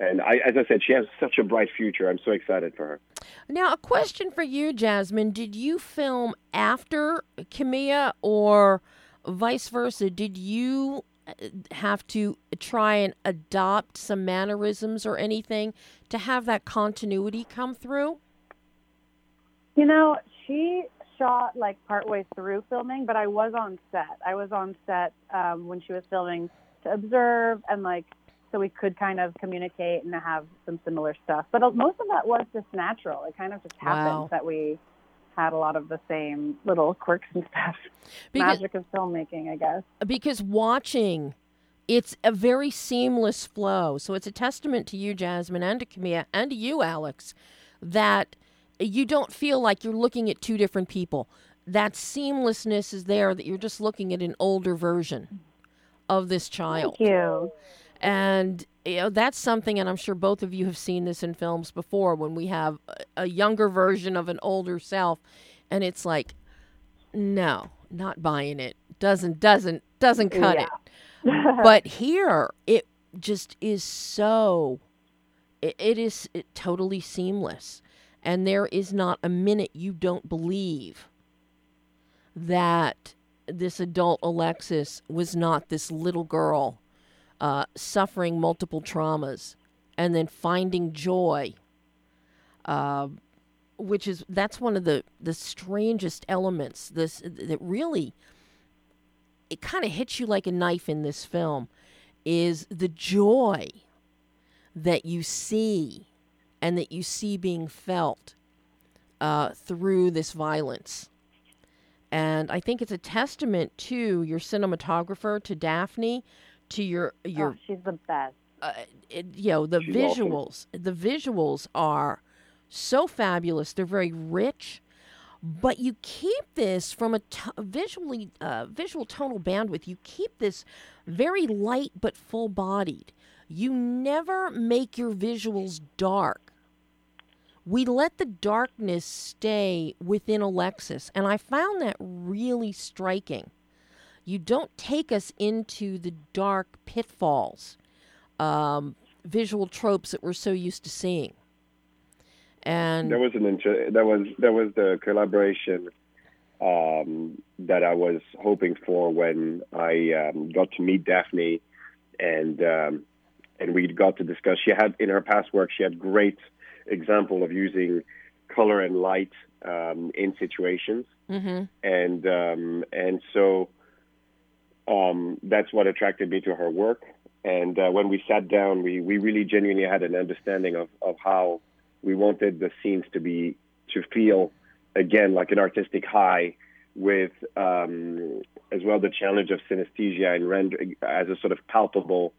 S4: and I, as I said, she has such a bright future. I'm so excited for her.
S1: Now, a question for you, Jasmine. Did you film after Camilla or vice versa? Did you uh, have to try and adopt some mannerisms or anything to have that continuity come through?
S5: You know, she shot like partway through filming, but I was on set. I was on set um, when she was filming to observe and like so we could kind of communicate and have some similar stuff. But most of that was just natural. It kind of just happened wow. that we had a lot of the same little quirks and stuff. Because, Magic of filmmaking, I guess.
S1: Because watching, it's a very seamless flow. So it's a testament to you, Jasmine, and to Camilla, and to you, Alex, that you don't feel like you're looking at two different people. That seamlessness is there, that you're just looking at an older version of this child.
S5: Thank you.
S1: And you know that's something and i'm sure both of you have seen this in films before when we have a younger version of an older self and it's like no not buying it. Doesn't doesn't doesn't cut yeah. it but here it just is so it, it is it, totally seamless. And there is not a minute you don't believe that this adult alexis was not this little girl uh, suffering multiple traumas and then finding joy uh, which is that's one of the the strangest elements this that really it kind of hits you like a knife in this film is the joy that you see and that you see being felt uh, through this violence. And I think it's a testament to your cinematographer, to Daphne, to your your
S5: oh, she's the best.
S1: uh, it, you know the
S4: awesome.
S1: visuals the visuals are so fabulous. They're very rich but you keep this from a t- visually uh, visual tonal bandwidth. You keep this very light but full bodied you never make your visuals dark. We let the darkness stay within alexis and i found that really striking you don't take us into the dark pitfalls um, visual tropes that we're so used to seeing. And
S4: There was an inter- that was that was the collaboration um, that I was hoping for when I um, got to meet Daphne, and um, and we got to discuss. She had in her past work, she had great example of using color and light um, in situations,
S1: Mhm.
S4: and um, and so um, that's what attracted me to her work. And uh, when we sat down, we, we really genuinely had an understanding of, of how we wanted the scenes to be to feel again like an artistic high, with um, as well the challenge of synesthesia and render as a sort of palpable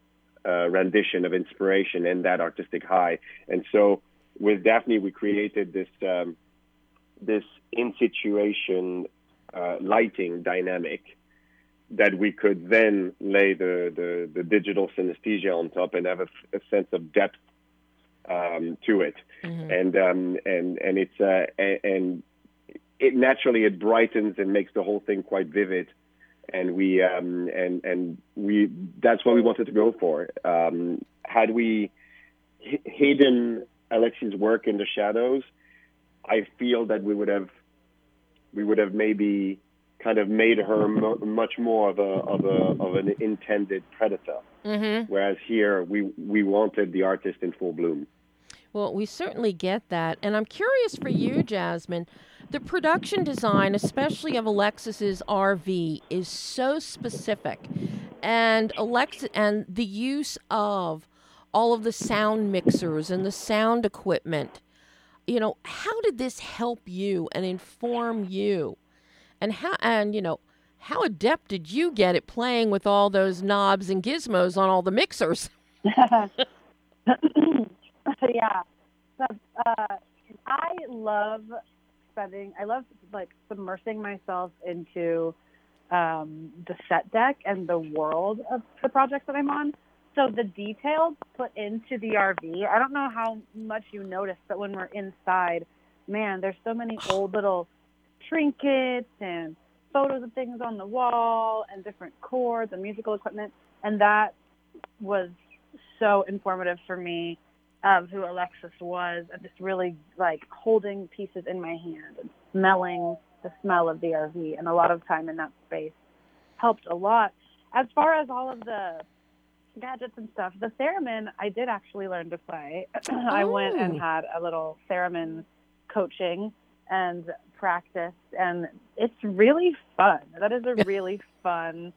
S4: uh, rendition of inspiration and that artistic high. And so with Daphne, we created this um, this in situation uh, lighting dynamic that we could then lay the, the, the digital synesthesia on top and have a, a sense of depth um, to it. And um, and and it's uh, a- and it naturally it brightens and makes the whole thing quite vivid. And we um, and and we that's what we wanted to go for. Um, had we h- hidden Alexi's work in the shadows, I feel that we would have we would have maybe kind of made her mo- much more of a of a of an intended predator.
S1: Mhm.
S4: Whereas here we we wanted the artist in full bloom.
S1: Well, we certainly get that. And I'm curious for you, Jasmine. The production design, especially of Alexis's RV, is so specific. And Alexis and the use of all of the sound mixers and the sound equipment. You know, how did this help you and inform you? And how and you know, how adept did you get at playing with all those knobs and gizmos on all the mixers?
S5: yeah. So, uh, I love spending. I love like submersing myself into um, the set deck and the world of the projects that I'm on. So the details put into the RV. I don't know how much you notice, but when we're inside, man, there's so many old little trinkets and photos of things on the wall and different chords and musical equipment, and that was so informative for me of who Alexis was and just really like holding pieces in my hand and smelling the smell of the RV and a lot of time in that space helped a lot. As far as all of the gadgets and stuff, the theremin I did actually learn to play. I went and
S1: Oh.
S5: had a little theremin coaching and practice and it's really fun. That is a really fun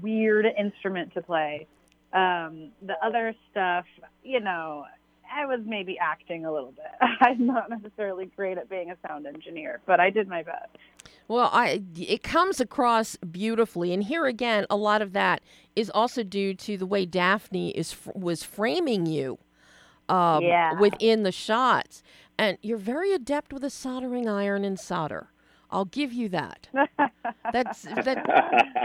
S5: weird instrument to play. Um, the other stuff, you know, I was maybe acting a little bit. I'm not necessarily great at being a sound engineer, but I did my best.
S1: Well, I it comes across beautifully, and here again, a lot of that is also due to the way Daphne is was framing you, um,
S5: Yeah.
S1: within the shots, and you're very adept with a soldering iron and solder. I'll give you that. That's that.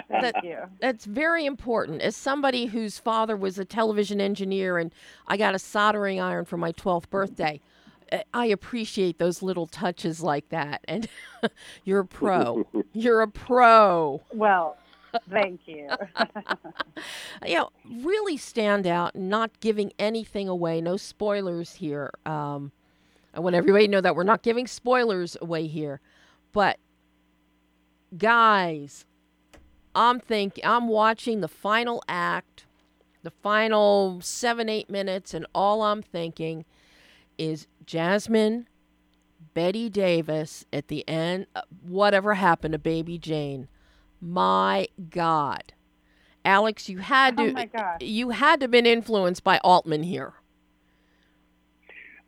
S5: Thank
S1: That-
S5: you.
S1: That's very important. As somebody whose father was a television engineer and I got a soldering iron for my 12th birthday, uh, I appreciate those little touches like that. And you're a pro. You're a pro.
S5: Well, thank you.
S1: You know, really stand out, not giving anything away. No spoilers here. Um, I want everybody to know that we're not giving spoilers away here. But guys, I'm thinking I'm watching the final act, the final seven, eight minutes, and all I'm thinking is Jasmine, Bette Davis at the end, uh, whatever happened to Baby Jane. My God. Alex, you had to
S5: Oh
S1: you had to been influenced by Altman here.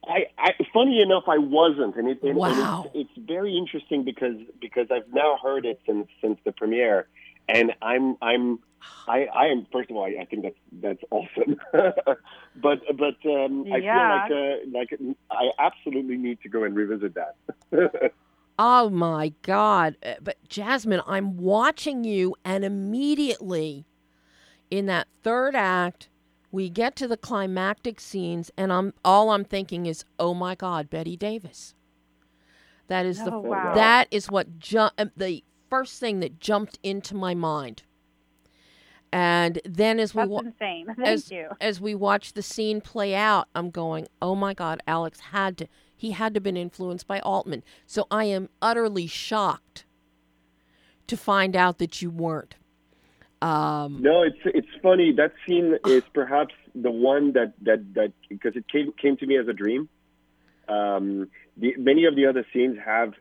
S4: I, I funny enough, I wasn't, and, it, and,
S1: Wow.
S4: and it's, it's very interesting because because I've now heard it since since the premiere, and I'm I'm I, I am first of all I, I think that's that's awesome, but but um,
S5: Yeah.
S4: I feel like uh, like I absolutely need to go and revisit that.
S1: Oh my God. Uh, But Jasmine, I'm watching you, and immediately in that third act, we get to the climactic scenes, and I'm all I'm thinking is, oh my God, Bette Davis. That is the
S5: Oh, wow.
S1: that is what ju- uh, the first thing that jumped into my mind. And then as we wa-
S5: insane. Thank
S1: as
S5: you.
S1: as we watch the scene play out, I'm going, "Oh my God, Alex had to. He had to have been influenced by Altman." So I am utterly shocked to find out that you weren't. Um,
S4: No, it's it's funny. That scene is perhaps the one that that that because it came came to me as a dream. Um, the, many of the other scenes have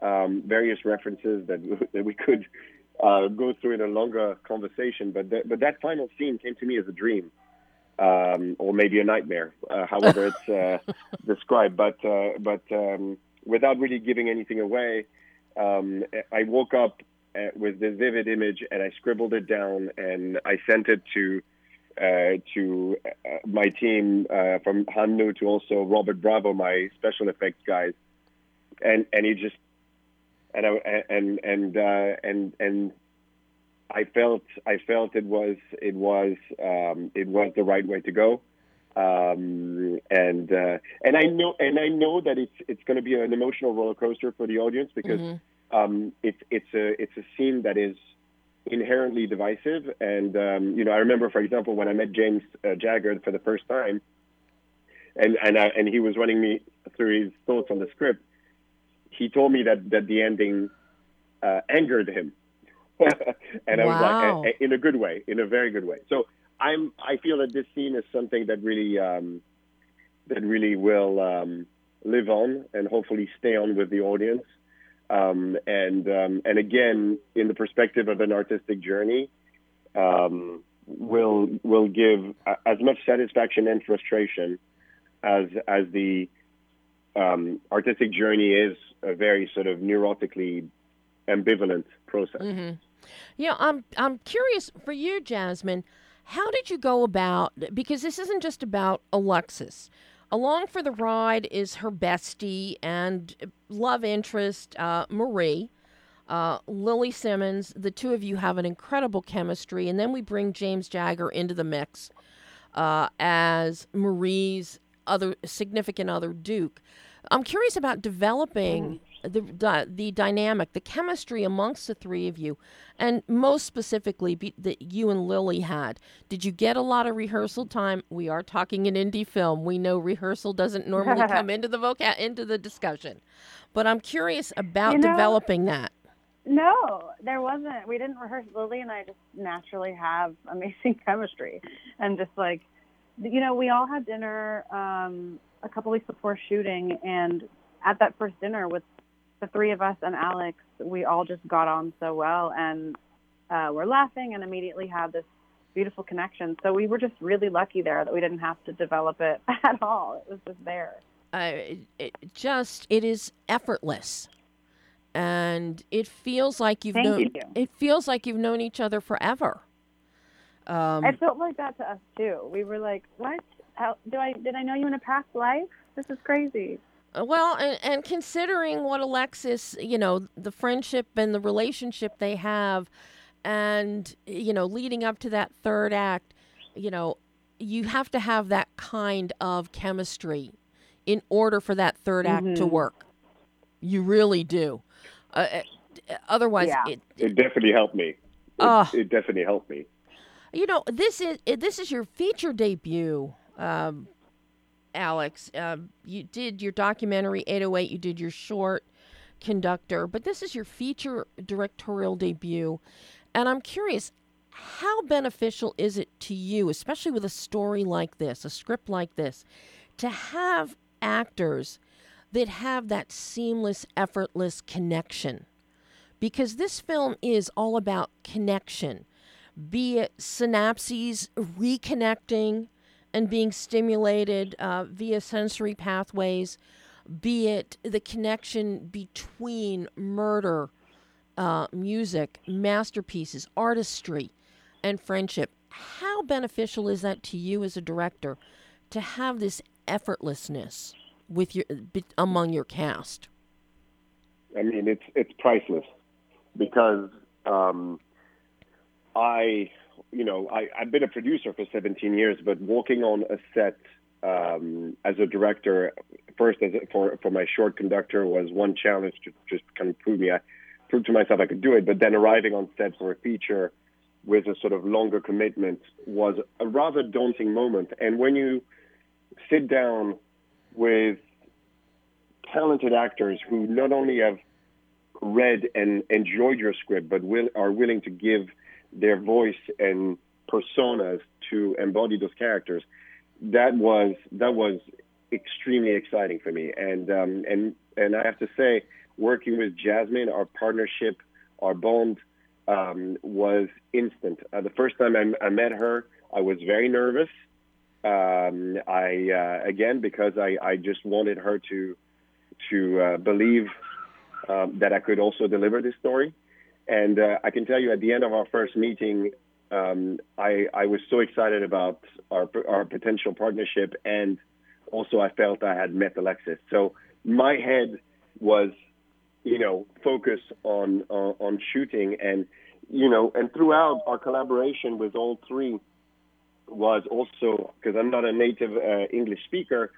S4: um, various references that that we could uh, go through in a longer conversation, but that, but that final scene came to me as a dream, um, or maybe a nightmare, uh, however it's uh, described. But uh, but um, without really giving anything away, um, I woke up uh, with this vivid image and I scribbled it down and I sent it to uh, to uh, my team uh, from Hannu to also Robert Bravo, my special effects guys, and and he just and I and and uh, and and I felt I felt it was it was um, it was the right way to go. Um, and uh, and I know and I know that it's it's going to be an emotional roller coaster for the audience because
S1: mhm.
S4: Um, it's it's a it's a scene that is inherently divisive. And um, you know, I remember, for example, when I met James uh, Jagger for the first time, and and I, and he was running me through his thoughts on the script. He told me that that the ending uh, angered him, and I was like, in a good way, in a very good way. So I'm I feel that this scene is something that really um, that really will um, live on and hopefully stay on with the audience. Um, and um, and again, in the perspective of an artistic journey, um, will will give as much satisfaction and frustration as as the um, artistic journey is a very sort of neurotically ambivalent process.
S1: Mm-hmm. Yeah, I'm I'm curious for you, Jasmine. How did you go about? Because this isn't just about Alexis. Along for the ride is her bestie and love interest, uh, Marie, uh, Lily Simmons. The two of you have an incredible chemistry, and then we bring James Jagger into the mix uh, as Marie's other significant other, Duke. I'm curious about developing the, the dynamic, the chemistry amongst the three of you, and most specifically be, that you and Lily had. Did you get a lot of rehearsal time? We are talking an indie film. We know rehearsal doesn't normally come into the voca- into the discussion, but I'm curious about
S5: You know-
S1: developing that.
S5: No, there wasn't. We didn't rehearse. Lily and I just naturally have amazing chemistry, and just like, you know, we all had dinner um, a couple weeks before shooting, and at that first dinner with the three of us and Alex, we all just got on so well, and uh, we're laughing, and immediately had this beautiful connection. So we were just really lucky there that we didn't have to develop it at all. It was just there.
S1: uh, it just it is effortless and it feels like you've
S5: Thank
S1: known
S5: you.
S1: it feels like you've known each other forever um,
S5: It felt like that to us too. We were like, "What? How do I did I know you in a past life? This is crazy."
S1: Well and, and considering what alexis you know the friendship and the relationship they have and you know leading up to that third act you know you have to have that kind of chemistry in order for that third act to
S5: Mhm.
S1: work you really do uh, uh, otherwise
S5: Yeah.
S1: it,
S4: It definitely helped me. It, it definitely helped me.
S1: You know, this is eh, this is your feature debut, um, Alex. Um, you did your documentary 808. You did your short conductor, but this is your feature directorial debut, and I'm curious. How beneficial is it to you, especially with a story like this, a script like this, to have actors that have that seamless, effortless connection? Because this film is all about connection be it synapses reconnecting and being stimulated uh, via sensory pathways, be it the connection between murder, uh, music, masterpieces, artistry, and friendship. How beneficial is that to you as a director to have this effortlessness with your among your cast?
S4: I mean, it's it's priceless because um, I, you know, I, I've been a producer for 17 years, but walking on a set um, as a director, first as a, for for my short conductor was one challenge to just kind of prove me I proved to myself I could do it. But then arriving on set for a feature with a sort of longer commitment was a rather daunting moment. And when you sit down with talented actors who not only have read and enjoyed your script, but will, are willing to give their voice and personas to embody those characters, that was that was extremely exciting for me. And um, and and I have to say, working with Jasmine, our partnership, our bond um, was instant. Uh, the first time I, I, met her, I was very nervous. Um, I uh, again because I, I just wanted her to to uh, believe um, that I could also deliver this story. And uh, I can tell you, at the end of our first meeting, um, I, I was so excited about our our potential partnership, and also I felt I had met Alexis. So my head was you know, focus on uh, on shooting and you know, and throughout our collaboration with all three was also because I'm not a native uh, English speaker.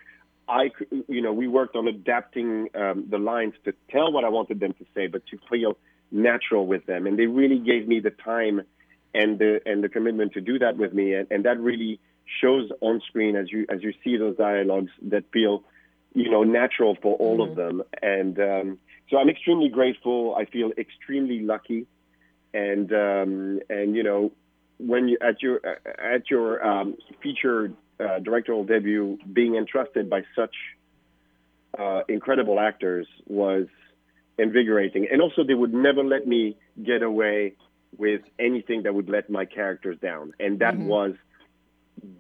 S4: I, you know, we worked on adapting um, the lines to tell what I wanted them to say, but to feel natural with them, and they really gave me the time and the and the commitment to do that with me, and, and that really shows on screen as you as you see those dialogues that feel, you know, natural for all mm-hmm. of them, and um, so I'm extremely grateful. I feel extremely lucky, and um, and you know, when you at your at your um, feature uh, directorial debut, being entrusted by such uh, incredible actors was invigorating, and also they would never let me get away with anything that would let my characters down, and that mm-hmm. was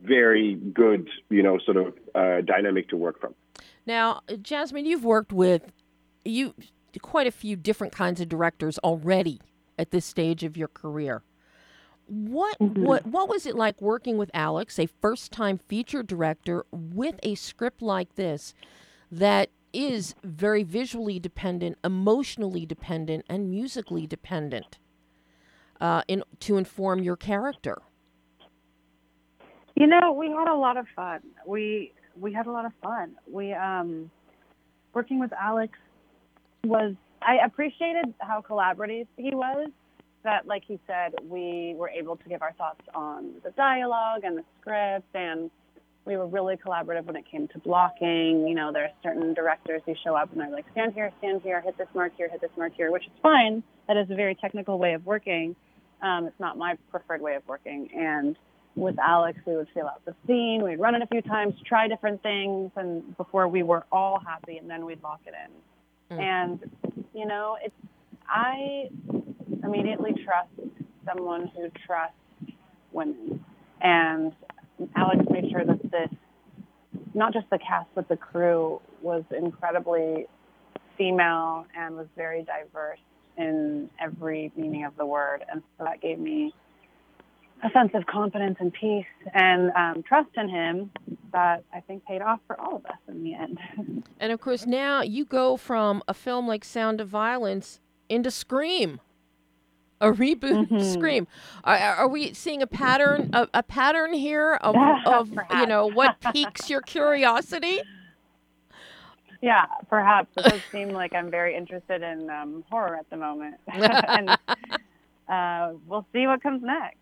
S4: very good, you know, sort of uh, dynamic to work from.
S1: Now, Jasmine, you've worked with you quite a few different kinds of directors already at this stage of your career. What mm-hmm. what what was it like working with Alex, a first-time feature director with a script like this that is very visually dependent, emotionally dependent, and musically dependent uh, in to inform your character?
S5: You know, we had a lot of fun. We we had a lot of fun. We um, working with Alex was I appreciated how collaborative he was. That, like he said, we were able to give our thoughts on the dialogue and the script, and we were really collaborative when it came to blocking. You know, there are certain directors who show up and they're like, stand here, stand here, hit this mark here, hit this mark here, which is fine. That is a very technical way of working. Um, it's not my preferred way of working. And with Alex, we would fill out the scene, we'd run it a few times, try different things, and before we were all happy, and then we'd lock it in. Mm. And, you know, it's, I immediately trust someone who trusts women. And Alex made sure that this, not just the cast, but the crew was incredibly female and was very diverse in every meaning of the word. And so that gave me a sense of confidence and peace and um, trust in him that I think paid off for all of us in the end.
S1: and of course, now you go from a film like Sound of Violence into Scream, a reboot mm-hmm. Scream. Are, are, we seeing a pattern a, a pattern here of, of you know what piques your curiosity?
S5: Yeah, perhaps it does seem like I'm very interested in um, horror at the moment, and uh, we'll see what comes next.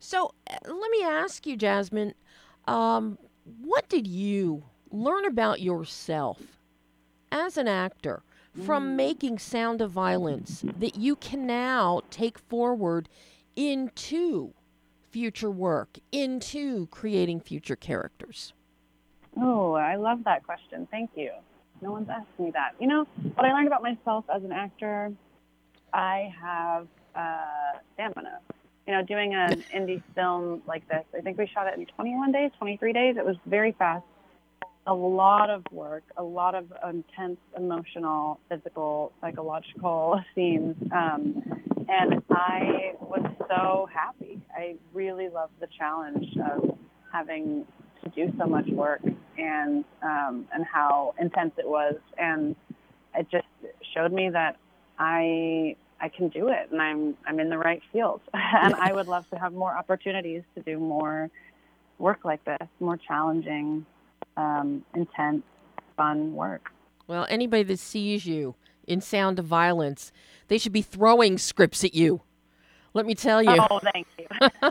S1: So uh, let me ask you, Jasmine, um, what did you learn about yourself as an actor from mm. making Sound of Violence that you can now take forward into future work, into creating future characters?
S5: Oh, I love that question. Thank you. No one's asked me that. You know, what I learned about myself as an actor, I have uh, stamina. you know, doing an indie film like this, I think we shot it in 21 days, 23 days. It was very fast. A lot of work, a lot of intense emotional, physical, psychological scenes. Um, and I was so happy. I really loved the challenge of having to do so much work and um, and how intense it was. And it just showed me that I I can do it and I'm I'm in the right field. and I would love to have more opportunities to do more work like this, more challenging, um, intense, fun work.
S1: Well, anybody that sees you in Sound of Violence, they should be throwing scripts at you. Let me tell you.
S5: Oh, thank you.
S1: and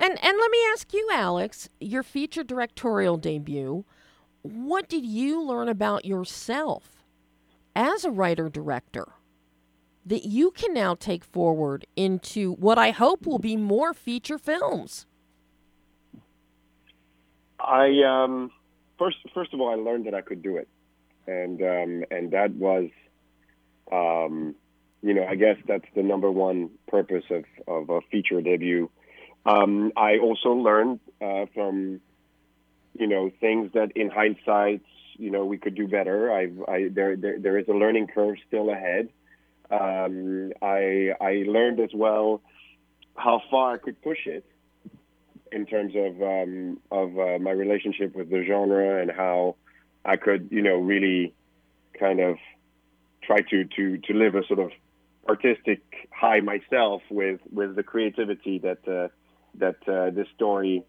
S1: and let me ask you, Alex, your feature directorial debut. What did you learn about yourself as a writer director that you can now take forward into what I hope will be more feature films?
S4: I um, first first of all, I learned that I could do it, and um, and that was, um, you know, I guess that's the number one purpose of of a feature debut. Um, I also learned uh, from, you know, things that in hindsight, you know, we could do better. I've, I there, there there is a learning curve still ahead. Um, I I learned as well how far I could push it in terms of um, of uh, my relationship with the genre and how I could, you know, really kind of try to to to live a sort of artistic high myself with with the creativity that uh, that uh, this story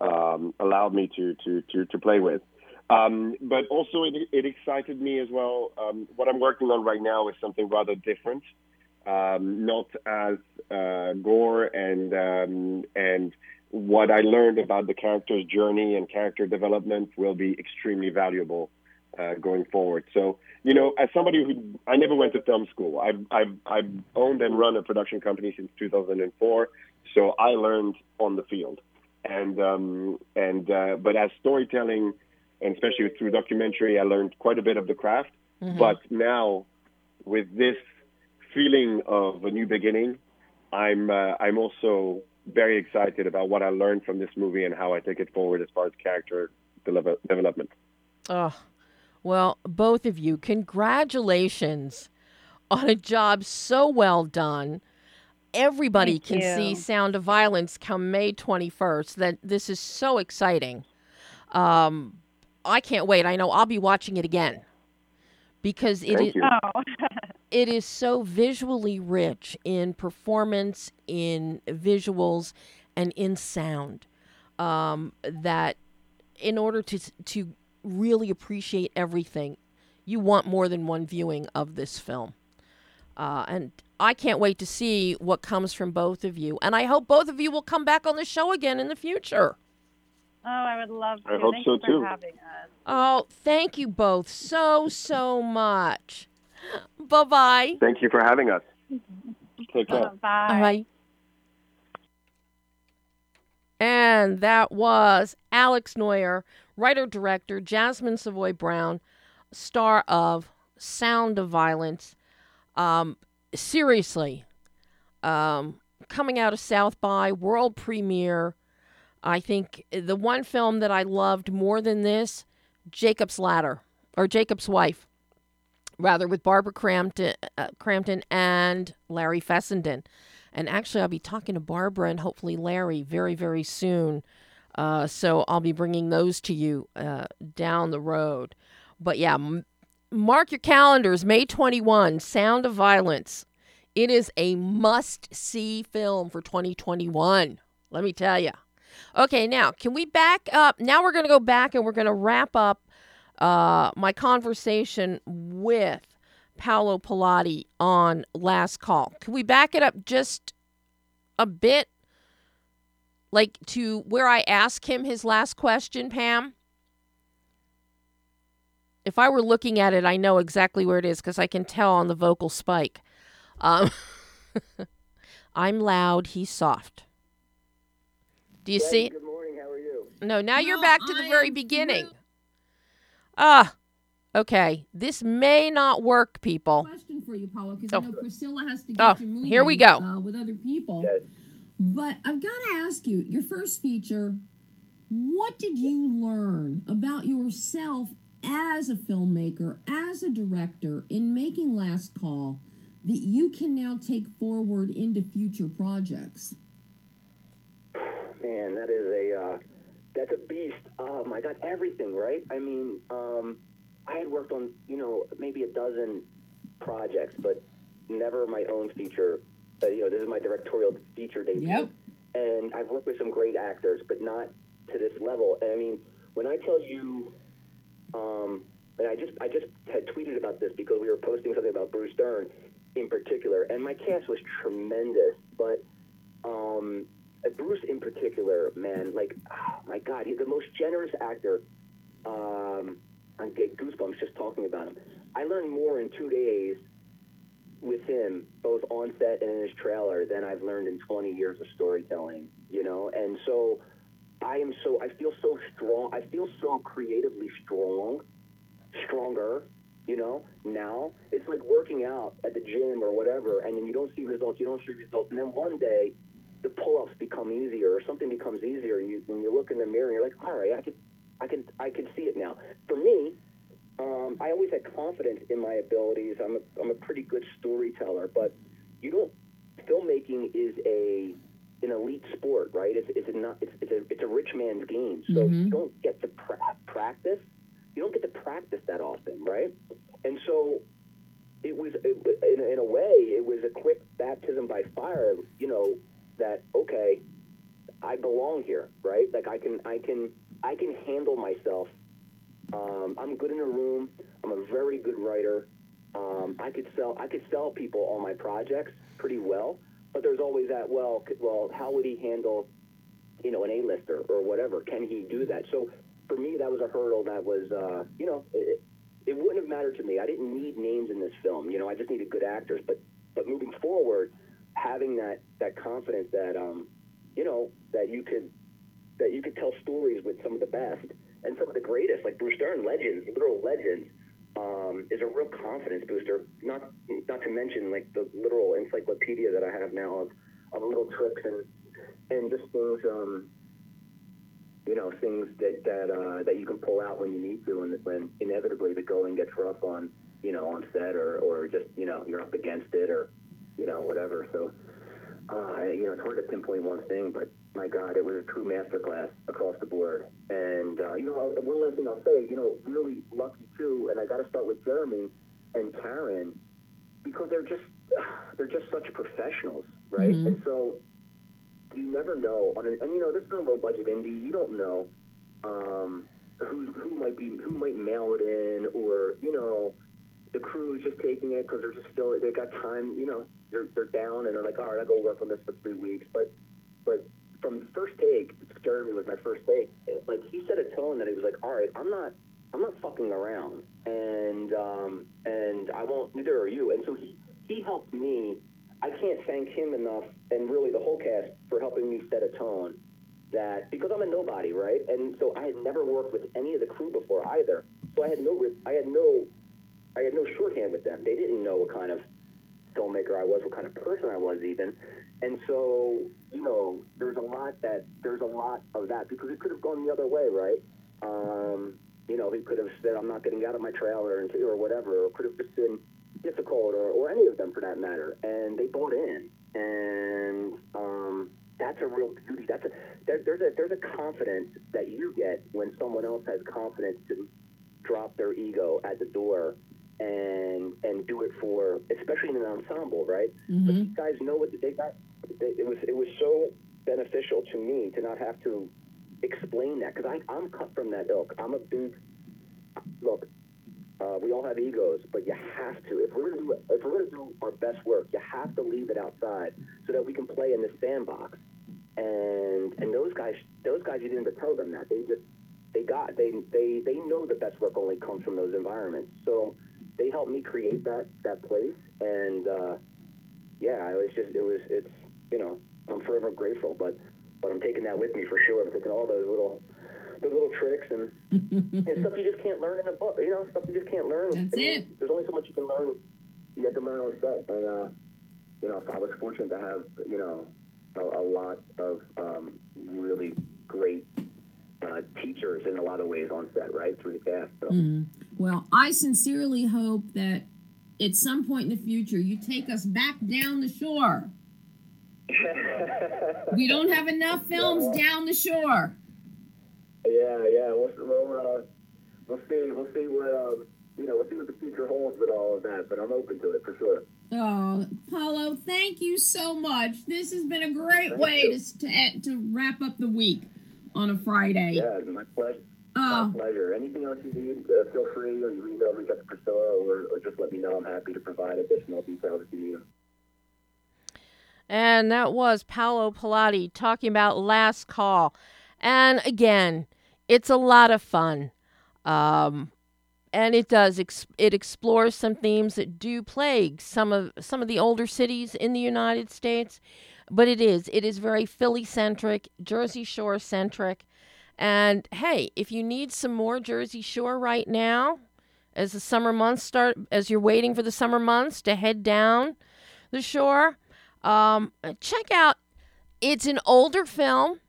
S4: um, allowed me to to to to play with. Um, but also, it, it excited me as well. Um, what I'm working on right now is something rather different, um, not as uh, gore and um, and what I learned about the character's journey and character development will be extremely valuable uh, going forward. So, you know, as somebody who I never went to film school, I've, I've, I've owned and run a production company since 2004. So I learned on the field, and um, and uh, but as storytelling, and especially through documentary, I learned quite a bit of the craft.
S1: Mm-hmm.
S4: But now, with this feeling of a new beginning, I'm uh, I'm also very excited about what I learned from this movie and how I take it forward as far as character deliver- development.
S1: Oh, well, both of you, congratulations on a job so well done. Everybody
S5: Thank
S1: can
S5: you.
S1: see Sound of Violence come May 21st. That this is so exciting. Um, I can't wait. I know I'll be watching it again because it
S4: Thank
S1: is
S4: you.
S5: Oh,
S1: it is so visually rich in performance, in visuals, and in sound um, that in order to to really appreciate everything, you want more than one viewing of this film. Uh, and I can't wait to see what comes from both of you. And I hope both of you will come back on the show again in the future.
S5: oh, I would love to.
S4: I hope
S5: Thank
S4: so,
S5: you for
S4: too.
S5: having us.
S1: Oh, thank you both so, so much. Bye bye.
S4: Thank you for having us. Take care.
S5: Bye.
S1: All right. And that was Alex Noyer, writer director, Jasmin Savoy Brown, star of Sound of Violence. Um, seriously, um, coming out of South by, world premiere. I think the one film that I loved more than this, Jacob's Ladder, or Jacob's Wife, rather, with Barbara Crampton, uh, Crampton and Larry Fessenden. And actually, I'll be talking to Barbara and hopefully Larry very, very soon. Uh, so I'll be bringing those to you uh, down the road. But yeah, m- mark your calendars May 21, Sound of Violence. It is a must see film for 2021. Let me tell you. Okay, now, can we back up? Now we're going to go back and we're going to wrap up uh, my conversation with Paolo Pilladi on Last Call. Can we back it up just a bit? Like to where I asked him his last question, Pam? If I were looking at it, I know exactly where it is because I can tell on the vocal spike. Um, I'm loud, he's soft. Do you see?
S2: Good morning. How are you?
S1: No, now you're back to the very
S3: I'm
S1: beginning.
S3: through.
S1: Ah, okay. This may not work, people.
S3: Question for you, Paolo, because
S1: Oh.
S3: I know Priscilla has to get
S1: Oh,
S3: to moving,
S1: here we go.
S3: Uh, with other people.
S2: Yes.
S3: But I've got to ask you, your first feature, what did you learn about yourself as a filmmaker, as a director, in making Last Call that you can now take forward into future projects?
S2: Man, that is a uh, that's a beast. Um, I got everything right. I mean, um, I had worked on you know maybe a dozen projects, but never my own feature. Uh, you know, this is my directorial feature debut.
S3: Yep.
S2: And I've worked with some great actors, but not to this level. And I mean, when I tell you, um, and I just I just had tweeted about this because we were posting something about Bruce Dern in particular, and my cast was tremendous, but um, Bruce in particular, man, like, oh my God, he's the most generous actor. Um, I get goosebumps just talking about him. I learned more in two days with him, both on set and in his trailer, than I've learned in 20 years of storytelling, you know? And so I am so, I feel so strong. I feel so creatively strong, stronger, you know, now. It's like working out at the gym or whatever, and then you don't see results, you don't see results. And then one day, the pull-ups become easier or something becomes easier and you, when you look in the mirror and you're like, all right, I can, I can, I can see it now. For me, um, I always had confidence in my abilities. I'm a, I'm a pretty good storyteller, but you don't. Filmmaking is a an elite sport, right? It's it's a not it's, it's a it's a rich man's game. So
S3: Mhm.
S2: you don't get to pra- practice. You don't get to practice that often, right? And so it was it, in, in a way it was a quick baptism by fire. You know that okay, I belong here, right? Like I can I can I can handle myself um, I'm good in a room. I'm a very good writer. Um, I could sell. I could sell people on my projects pretty well. But there's always that. Well, well, how would he handle, you know, an A-lister or whatever? Can he do that? So for me, that was a hurdle. That was, uh, you know, it, it wouldn't have mattered to me. I didn't need names in this film. You know, I just needed good actors. But but moving forward, having that that confidence that um, you know, that you could that you could tell stories with some of the best and some of the greatest, like Bruce Dern, legends, literal legends, um, is a real confidence booster. Not not to mention like the literal encyclopedia that I have now of, of little tricks and and just things, um, you know, things that that uh, that you can pull out when you need to, and when inevitably the going gets rough on you know on set or or just you know you're up against it or you know whatever. So uh, you know, it's hard to pinpoint one thing, but my God, it was a true masterclass across the board. And uh, you know, one last thing I'll say, you know, really lucky too, and I got to start with Jeremy and Taryn because they're just they're just such professionals, right?
S3: Mhm.
S2: And so you never know. On an, and you know, this is a low budget indie. You don't know um, who who might be who might mail it in, or you know, the crew is just taking it because they're just still they got time. You know, they're they're down and they're like, all right, I'll go work on this for three weeks. But but from the first take, Jeremy was my first take. Like he set a tone that he was like, all right, I'm not I'm not fucking around, and um, and I won't. Neither are you. And so he he helped me. I can't thank him enough, and really the whole cast for helping me set a tone. That because I'm a nobody, right? And so I had never worked with any of the crew before either. So I had no I had no I had no shorthand with them. They didn't know what kind of filmmaker I was, what kind of person I was even. And so, you know, there's a lot that there's a lot of that because it could have gone the other way, right? Um, you know, he could have said, "I'm not getting out of my trailer," or whatever, or could have just been difficult, or, or any of them for that matter. And they bought in, and um, that's a real beauty. That's a there, there's a there's a confidence that you get when someone else has confidence to drop their ego at the door and and do it for especially in an ensemble, right? But
S3: Mhm.
S2: these guys know what they got. They, it was it was so beneficial to me to not have to explain that because I'm cut from that ilk. I'm a big look. Uh, we all have egos, but you have to. If we're gonna do if we're gonna do our best work, you have to leave it outside so that we can play in the sandbox. And and those guys, those guys, you didn't have to tell them that. They just they got they they they know the best work only comes from those environments. So they helped me create that that place. And uh, yeah, it was just it was it's you know I'm forever grateful. But but I'm taking that with me for sure. I'm taking all those little those little tricks and and stuff you just can't learn in a book. You know, stuff you just can't learn.
S3: That's
S2: I mean,
S3: it.
S2: There's only so much you can learn. You have to learn on set. And uh, you know, I was fortunate to have you know a, a lot of um, really great uh, teachers in a lot of ways on set, right through the cast. So.
S3: Mm. Well, I sincerely hope that at some point in the future you take us back down the shore. we don't have enough films down the shore.
S2: Yeah, yeah. We'll we'll, uh, we'll see. We'll see what um, you know. We'll see what the future holds with all of that. But I'm open to it for sure.
S3: Oh, Paolo, thank you so much. This has been a great
S2: Thank
S3: way
S2: you.
S3: to, to to wrap up the week on a Friday.
S2: Yeah, my pleasure.
S3: Oh,
S2: My pleasure. Anything else you need, uh, feel free, or you email reach out to Priscilla, or, or just let me know. I'm happy to provide additional details if you need them.
S1: And that was Paolo Pilladi talking about Last Call. And again, it's a lot of fun. Um, and it does ex- it explores some themes that do plague some of some of the older cities in the United States. But it is it is very Philly centric, Jersey Shore centric. And hey, if you need some more Jersey Shore right now, as the summer months start, as you're waiting for the summer months to head down the shore, um, check out. It's an older film.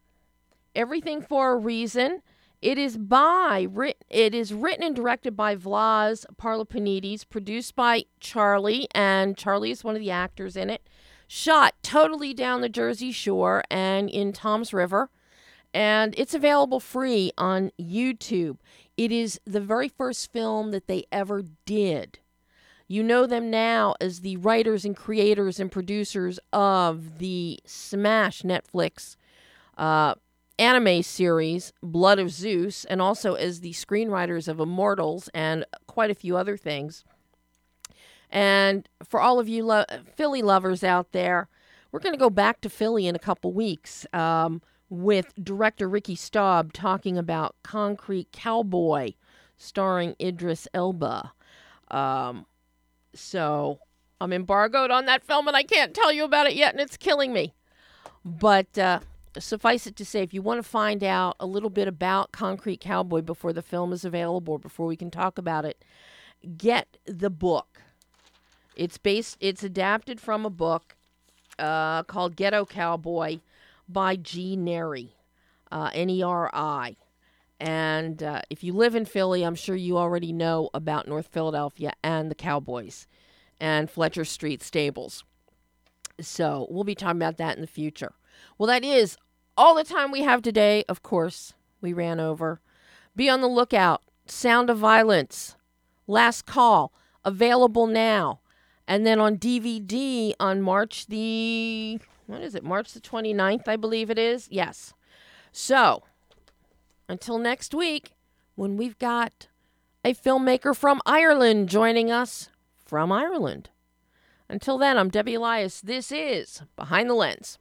S1: Everything for a reason. It is by it is written and directed by Vlas Parlapanides, produced by Charlie, and Charlie is one of the actors in it. Shot totally down the Jersey Shore and in Toms River, and it's available free on YouTube. It is the very first film that they ever did. You know them now as the writers and creators and producers of the smash Netflix uh, anime series Blood of Zeus, and also as the screenwriters of Immortals and quite a few other things. And for all of you lo- Philly lovers out there, we're going to go back to Philly in a couple weeks um, with director Ricky Staub talking about Concrete Cowboy, starring Idris Elba. Um, so I'm embargoed on that film and I can't tell you about it yet, and it's killing me. But uh, suffice it to say, if you want to find out a little bit about Concrete Cowboy before the film is available, or before we can talk about it, get the book. It's based. It's adapted from a book uh, called Ghetto Cowboy by G. Neri, uh, N-E-R-I. And uh, if you live in Philly, I'm sure you already know about North Philadelphia and the Cowboys and Fletcher Street Stables. So we'll be talking about that in the future. Well, that is all the time we have today. Of course, we ran over. Be on the lookout. Sound of Violence, Last Call, available now. And then on DVD on March the, what is it, March the 29th, I believe it is. Yes. So until next week, when we've got a filmmaker from Ireland joining us from Ireland. Until then, I'm Debbie Elias. This is Behind the Lens.